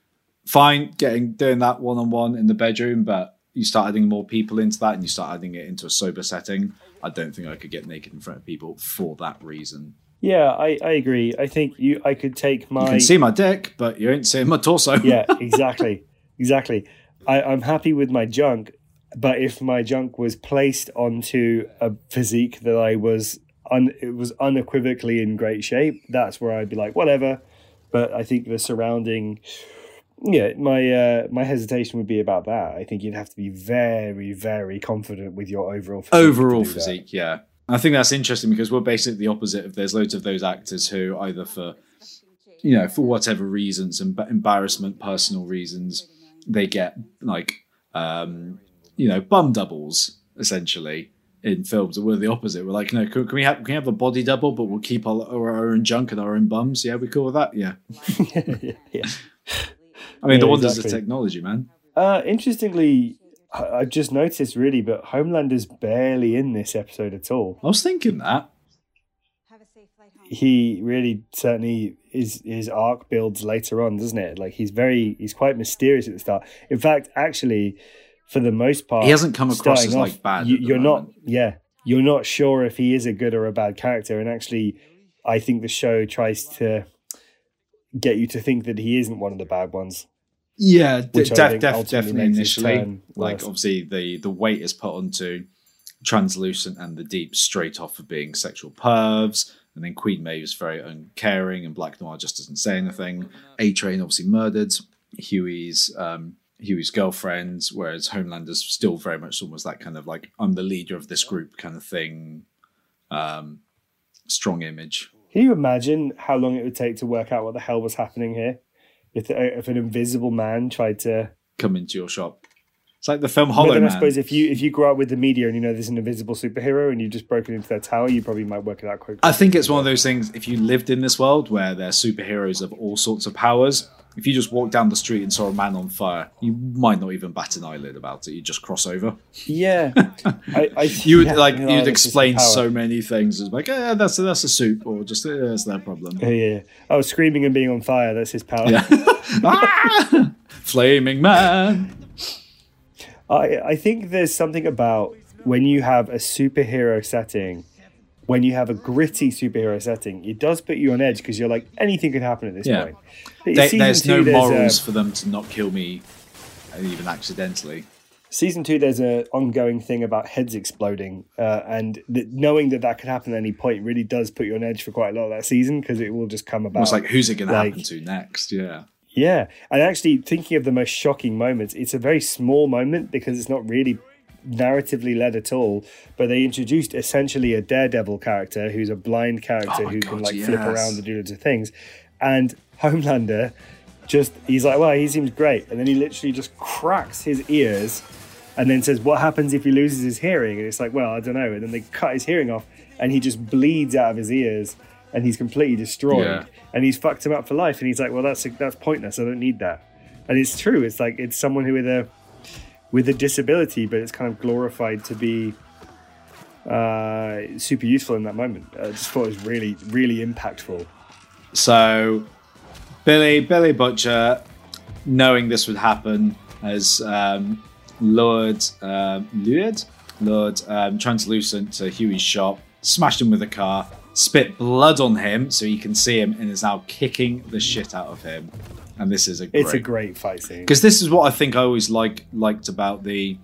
[SPEAKER 1] fine getting doing that one on one in the bedroom, but you start adding more people into that and you start adding it into a sober setting. I don't think I could get naked in front of people for that reason.
[SPEAKER 2] yeah, I, I agree. I think you I could take my
[SPEAKER 1] You can see my dick, but you ain't seeing my torso.
[SPEAKER 2] yeah, exactly, exactly. I, I'm happy with my junk, but if my junk was placed onto a physique that I was un, it was unequivocally in great shape, that's where I'd be like, whatever. But I think the surrounding, yeah, my uh, my hesitation would be about that. I think you'd have to be very, very confident with your overall physique
[SPEAKER 1] overall
[SPEAKER 2] do that.
[SPEAKER 1] physique yeah i think that's interesting because we're basically the opposite of there's loads of those actors who either for you know for whatever reasons and embarrassment personal reasons they get like um you know bum doubles essentially in films and we're the opposite we're like no can, can we have can we have a body double but we'll keep our, our own junk and our own bums yeah we cool with that yeah
[SPEAKER 2] yeah.
[SPEAKER 1] i mean the wonders
[SPEAKER 2] exactly.
[SPEAKER 1] of technology man
[SPEAKER 2] Uh, interestingly, I- I've just noticed really, but Homelander's barely in this episode at all.
[SPEAKER 1] i was thinking that
[SPEAKER 3] Have a safe flight home.
[SPEAKER 2] He really certainly is his arc builds later on, doesn't it? Like he's very he's quite mysterious at the start. In fact, actually, for the most part,
[SPEAKER 1] He hasn't come across
[SPEAKER 2] starting
[SPEAKER 1] as, like, bad
[SPEAKER 2] You, you're not, yeah, you're not sure if he is a good or a bad character. And actually, I think the show tries to get you to think that he isn't one of the bad ones.
[SPEAKER 1] Yeah, d-
[SPEAKER 2] Which
[SPEAKER 1] def- def- definitely
[SPEAKER 2] makes his
[SPEAKER 1] initially. Like
[SPEAKER 2] worse.
[SPEAKER 1] obviously the the weight is put onto translucent and the deep straight off of being sexual pervs, and then Queen Maeve is very uncaring, and Black Noir just doesn't say anything. A Train obviously murdered. Hughie's um, Hughie's girlfriend, whereas Homelander's still very much almost that kind of like I'm the leader of this group kind of thing. Um, strong image.
[SPEAKER 2] Can you imagine how long it would take to work out what the hell was happening here? If, if an invisible man tried to
[SPEAKER 1] come into your shop. It's like the film
[SPEAKER 2] But
[SPEAKER 1] Hollow
[SPEAKER 2] then I suppose if you if you grow up with the media and you know there's an invisible superhero and you've just broken into their tower, you probably might work it out quickly.
[SPEAKER 1] I think it's one of those things. If you lived in this world where there's superheroes of all sorts of powers, if you just walked down the street and saw a man on fire, you might not even bat an eyelid about it. You just cross over.
[SPEAKER 2] Yeah, I, I,
[SPEAKER 1] You would
[SPEAKER 2] yeah,
[SPEAKER 1] like
[SPEAKER 2] you know,
[SPEAKER 1] you'd explain so many things as like, eh, that's that's a soup, or just eh, that's their problem.
[SPEAKER 2] Yeah, yeah. Oh, screaming and being on fire. That's his power.
[SPEAKER 1] Yeah. Ah! Flaming man.
[SPEAKER 2] I, I think there's something about when you have a superhero setting, when you have a gritty superhero setting, it does put you on edge because you're like, anything could happen at this
[SPEAKER 1] Yeah.
[SPEAKER 2] point. Season
[SPEAKER 1] there's
[SPEAKER 2] two,
[SPEAKER 1] no
[SPEAKER 2] there's,
[SPEAKER 1] morals for them to not kill me, uh, even accidentally.
[SPEAKER 2] season two, there's an ongoing thing about heads exploding, uh, and th- knowing that that could happen at any point really does put you on edge for quite a lot of that season because it will just come about.
[SPEAKER 1] It's like, who's it going to happen to next? Yeah.
[SPEAKER 2] Yeah, and actually thinking of the most shocking moments, it's a very small moment because it's not really narratively led at all. But they introduced essentially a daredevil character who's a blind character
[SPEAKER 1] Oh
[SPEAKER 2] who can
[SPEAKER 1] God,
[SPEAKER 2] like flip around and do lots of things, and Homelander just he's like, well, he seems great, and then he literally just cracks his ears, and then says, what happens if he loses his hearing? And it's like, well, I don't know, and then they cut his hearing off, and he just bleeds out of his ears, and he's completely destroyed
[SPEAKER 1] Yeah.
[SPEAKER 2] and he's fucked him up for life. And he's like, well, that's that's pointless. I don't need that. And it's true. It's like it's someone who with a with a disability, but it's kind of glorified to be uh, super useful in that moment. I just thought it was really really impactful.
[SPEAKER 1] So Billy Billy Butcher, knowing this would happen, has um, lured um, lured lured um, translucent to Hughie's shop, smashed him with a car, spit blood on him so you can see him, and is now kicking the shit out of him. And this is a great,
[SPEAKER 2] It's a great fight scene.
[SPEAKER 1] because this is what I think I always like liked about the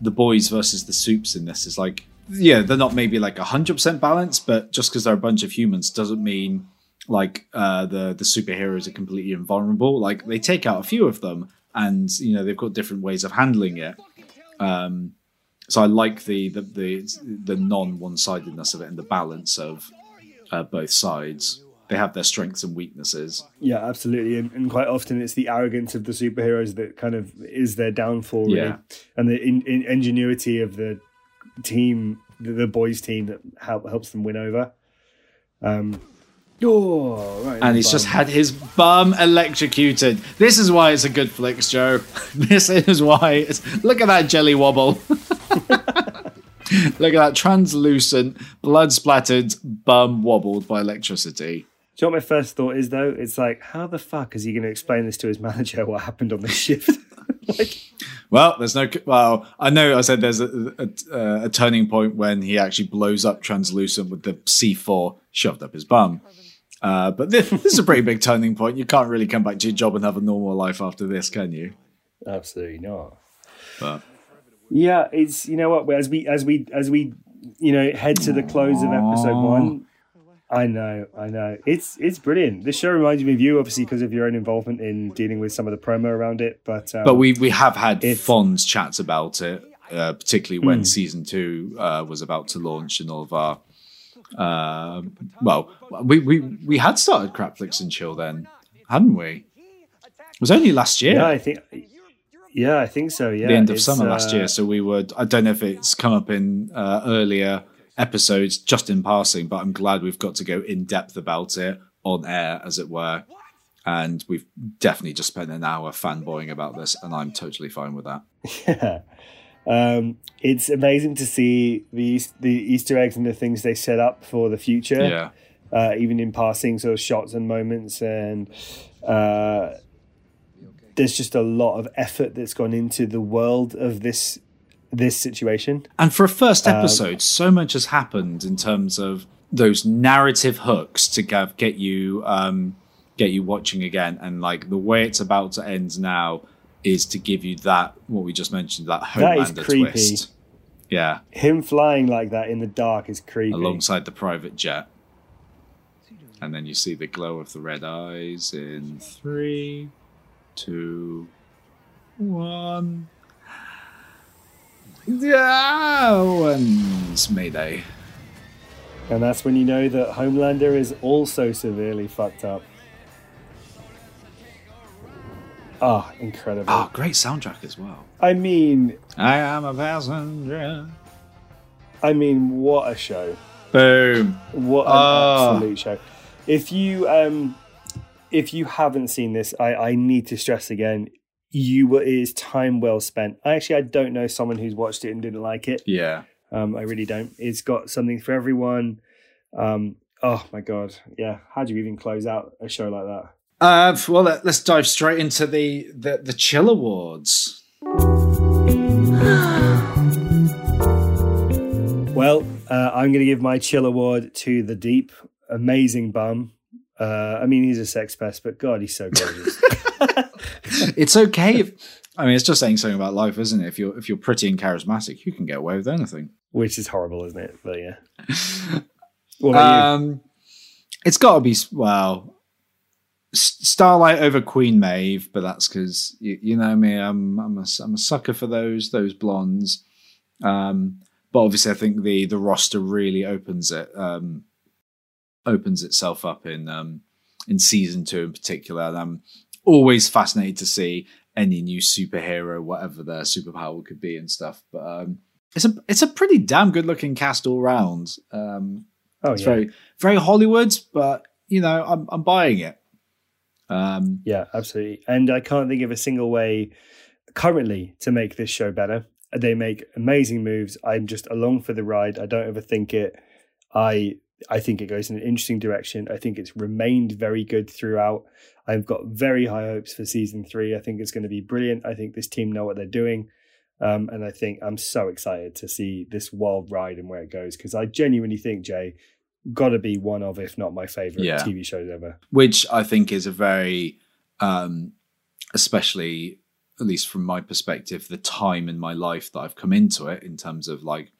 [SPEAKER 1] the boys versus the soups in this is like yeah they're not maybe like hundred percent balanced, but just because they're a bunch of humans doesn't mean like uh, the the superheroes are completely invulnerable. Like they take out a few of them, and you know they've got different ways of handling it. Um, so I like the the the, the non one sidedness of it and the balance of uh, both sides. They have their strengths and weaknesses.
[SPEAKER 2] Yeah, absolutely. And, and quite often it's the arrogance of the superheroes that kind of is their downfall, really.
[SPEAKER 1] Yeah.
[SPEAKER 2] And the in, in ingenuity of the team, the, the boys' team that help, helps them win over. Um, oh, right.
[SPEAKER 1] and he's just had his bum electrocuted. This is why it's a good flick, Joe. This is why. It's, look at that jelly wobble. look at that translucent, blood splattered bum wobbled by electricity.
[SPEAKER 2] Do you know what my first thought is though? It's like, how the fuck is he going to explain this to his manager? What happened on this shift? like,
[SPEAKER 1] Well, there's no. Well, I know I said there's a, a, a turning point when he actually blows up translucent with the C4 shoved up his bum. Uh, but this, this is a pretty big turning point. You can't really come back to your job and have a normal life after this, can you?
[SPEAKER 2] absolutely not.
[SPEAKER 1] But
[SPEAKER 2] Yeah, it's you know what? As we as we as we you know head to the close of episode one. I know, I know. It's it's brilliant. This show reminds me of you, obviously, because of your own involvement in dealing with some of the promo around it. But um,
[SPEAKER 1] but we we have had fond chats about it, uh, particularly when
[SPEAKER 2] Hmm.
[SPEAKER 1] season two uh, was about to launch and all of our. Uh, well, we, we we had started Crapflix and Chill then, hadn't we? It was only last year,
[SPEAKER 2] yeah, I think yeah, I think so. Yeah,
[SPEAKER 1] the end of summer last
[SPEAKER 2] uh,
[SPEAKER 1] year. So we would. I don't know if it's come up in uh, earlier episodes, just in passing, but I'm glad we've got to go in depth about it on air, as it were. And we've definitely just spent an hour fanboying about this, and I'm totally fine with that.
[SPEAKER 2] Yeah. Um, it's amazing to see the the Easter eggs and the things they set up for the future.
[SPEAKER 1] Yeah.
[SPEAKER 2] uh, even in passing sort of shots and moments and uh, there's just a lot of effort that's gone into the world of this this situation.
[SPEAKER 1] And for a first
[SPEAKER 2] Um,
[SPEAKER 1] episode, so much has happened in terms of those narrative hooks to get, get you um, get you watching again, and like the way it's about to end now is to give you that what we just mentioned that
[SPEAKER 2] That is
[SPEAKER 1] Homelander
[SPEAKER 2] creepy.
[SPEAKER 1] twist. Yeah,
[SPEAKER 2] him flying like that in the dark is creepy.
[SPEAKER 1] Alongside the private jet, and then you see the glow of the red eyes in three, two, one. Owens Mayday.
[SPEAKER 2] And that's when you know that Homelander is also severely fucked up. Ah, incredible.
[SPEAKER 1] Ah, great soundtrack as well.
[SPEAKER 2] I mean,
[SPEAKER 1] I am a passenger.
[SPEAKER 2] I mean, what a show.
[SPEAKER 1] Boom.
[SPEAKER 2] What an
[SPEAKER 1] Ah.
[SPEAKER 2] absolute show. If you um if you haven't seen this, I, I need to stress again, you will it is time well spent. I actually I don't know someone who's watched it and didn't like it.
[SPEAKER 1] Yeah.
[SPEAKER 2] Um I really don't. It's got something for everyone. Um oh my god. Yeah. How do you even close out a show like that?
[SPEAKER 1] Uh, well, let, us dive straight into the, the, the Chill Awards.
[SPEAKER 2] Well, uh, I'm going to give my chill award to the deep, amazing bum. Uh, I mean, he's a sex pest, but God, he's so gorgeous.
[SPEAKER 1] It's okay. If, I mean, it's just saying something about life, isn't it? If you're if you're pretty and charismatic, you can get away with anything.
[SPEAKER 2] Which is horrible, isn't it? But yeah. What about
[SPEAKER 1] Um, it's got to be well, Starlight over Queen Maeve, but that's because you, you know me. I'm I'm a, I'm a sucker for those those blondes. Um, but obviously, I think the the roster really opens it um, opens itself up in um, in season two in particular. And I'm always fascinated to see any new superhero, whatever their superpower could be and stuff. But um, it's a it's a pretty damn good looking cast all round. Um.
[SPEAKER 2] Oh,
[SPEAKER 1] it's
[SPEAKER 2] yeah.
[SPEAKER 1] very very Hollywood, but you know, I'm I'm buying it. Um,
[SPEAKER 2] Yeah, absolutely. And I can't think of a single way currently to make this show better. They make amazing moves. I'm just along for the ride. I don't overthink it. I I think it goes in an interesting direction. I think it's remained very good throughout. I've got very high hopes for season three. I think it's going to be brilliant. I think this team know what they're doing. Um, and I think I'm so excited to see this wild ride and where it goes because I genuinely think Jay got to be one of, if not my favorite
[SPEAKER 1] Yeah.
[SPEAKER 2] TV shows ever.
[SPEAKER 1] which I think is a very, um, especially at least from my perspective, the time in my life that I've come into it in terms of like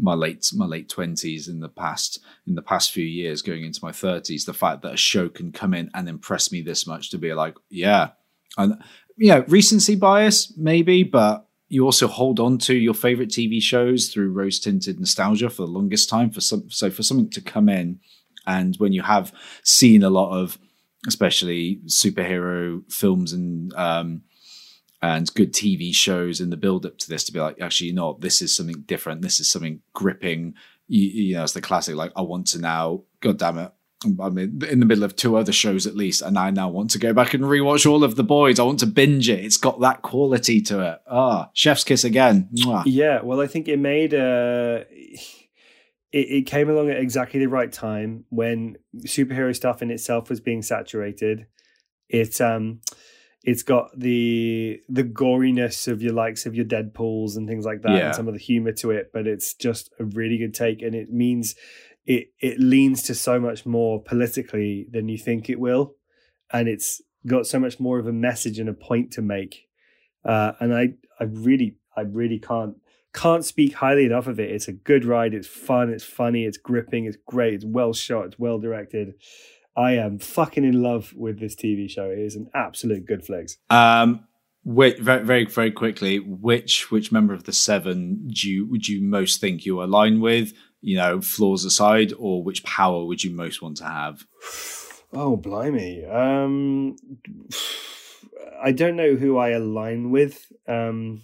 [SPEAKER 1] my late my late twenties in the past in the past few years going into my thirties, the fact that a show can come in and impress me this much to be like, yeah, and yeah, recency bias maybe, but you also hold on to your favorite TV shows through rose tinted nostalgia for the longest time. For some, so for something to come in, and when you have seen a lot of, especially superhero films and um, and good TV shows in the build up to this, to be like, actually, you know, this is something different. This is something gripping. You, you know, it's the classic. Like, I want to now. God damn it. I'm in in the middle of two other shows at least, and I now want to go back and rewatch all of the boys. I want to binge it. It's got that quality to it. Ah, chef's kiss again. Mwah.
[SPEAKER 2] Yeah, well, I think it made uh it, it came along at exactly the right time when superhero stuff in itself was being saturated. It um it's got the the goriness of your likes of your Deadpools and things like that,
[SPEAKER 1] Yeah.
[SPEAKER 2] and some of the humor to it, but it's just a really good take, and it means it it leans to so much more politically than you think it will, and it's got so much more of a message and a point to make. Uh, and I I really I really can't can't speak highly enough of it. It's a good ride. It's fun. It's funny. It's gripping. It's great. It's well shot. It's well directed. I am fucking in love with this TV show. It is an absolute good flex.
[SPEAKER 1] Um, wait, very, very, very quickly. Which which member of the seven do you would you most think you align with? You know, flaws aside, or which power would you most want to have?
[SPEAKER 2] Oh blimey! Um, I don't know who I align with, um,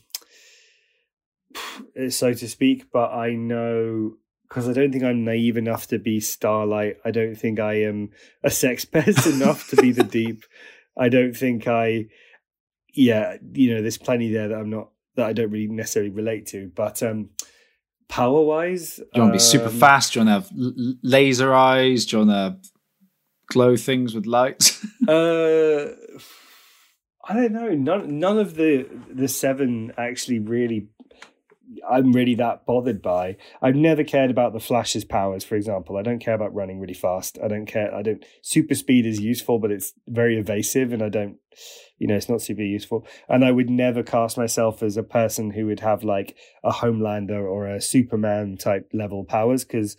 [SPEAKER 2] so to speak, but I know because I don't think I'm naive enough to be Starlight. I don't think I am a sex pest enough to be the Deep. I don't think I, yeah, you know, there's plenty there that I'm not that I don't really necessarily relate to, but um, power wise,
[SPEAKER 1] Do you want to be super
[SPEAKER 2] um,
[SPEAKER 1] fast? Do you want to have l- l- laser eyes? Do you want to glow things with lights?
[SPEAKER 2] Uh, I don't know. None none of the the seven actually really. I'm really that bothered by. I've never cared about the Flash's powers, for example. I don't care about running really fast. I don't care. I don't. Super speed is useful, but it's very evasive, and I don't. You know, it's not super useful. And I would never cast myself as a person who would have like a Homelander or a Superman type level powers because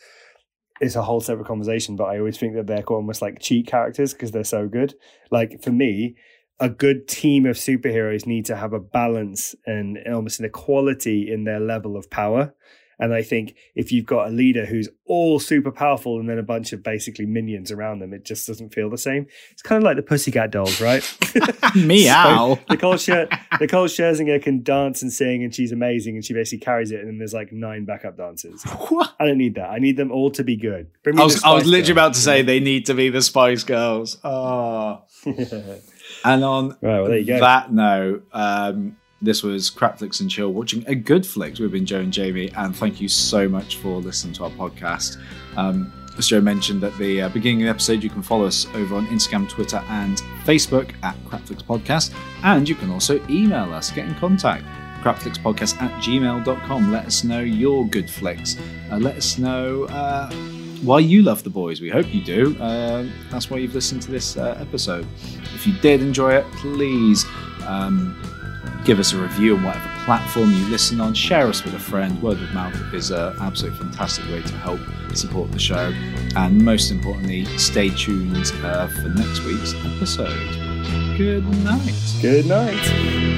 [SPEAKER 2] it's a whole separate conversation, but I always think that they're almost like cheat characters because they're so good. Like for me, a good team of superheroes need to have a balance and almost an equality in their level of power. And I think if you've got a leader who's all super powerful and then a bunch of basically minions around them, it just doesn't feel the same. It's kind of like the Pussycat Dolls, right?
[SPEAKER 1] Meow.
[SPEAKER 2] so Nicole, Scher- Nicole Scherzinger can dance and sing, and she's amazing, and she basically carries it. And then there's like nine backup dancers.
[SPEAKER 1] What?
[SPEAKER 2] I don't need that. I need them all to be good.
[SPEAKER 1] I was, I was literally
[SPEAKER 2] Girls.
[SPEAKER 1] about to say they need to be the Spice Girls. Oh. And on
[SPEAKER 2] Right, well, there you go.
[SPEAKER 1] that note, um, this was Crapflix and Chill watching a good flicks. We've been Joe and Jamie, and thank you so much for listening to our podcast. Um, as Joe mentioned at the uh, beginning of the episode, you can follow us over on Instagram, Twitter, and Facebook at Crapflix Podcast. And you can also email us, get in contact. crapflixpodcast at gmail.com. Let us know your good flicks. Uh, let us know uh, why you love the boys. We hope you do. Uh, that's why you've listened to this uh, episode. If you did enjoy it, please um, give us a review on whatever platform you listen on. Share us with a friend. Word of mouth is an absolutely fantastic way to help support the show. And most importantly, stay tuned uh, for next week's episode. Good night.
[SPEAKER 2] Good night.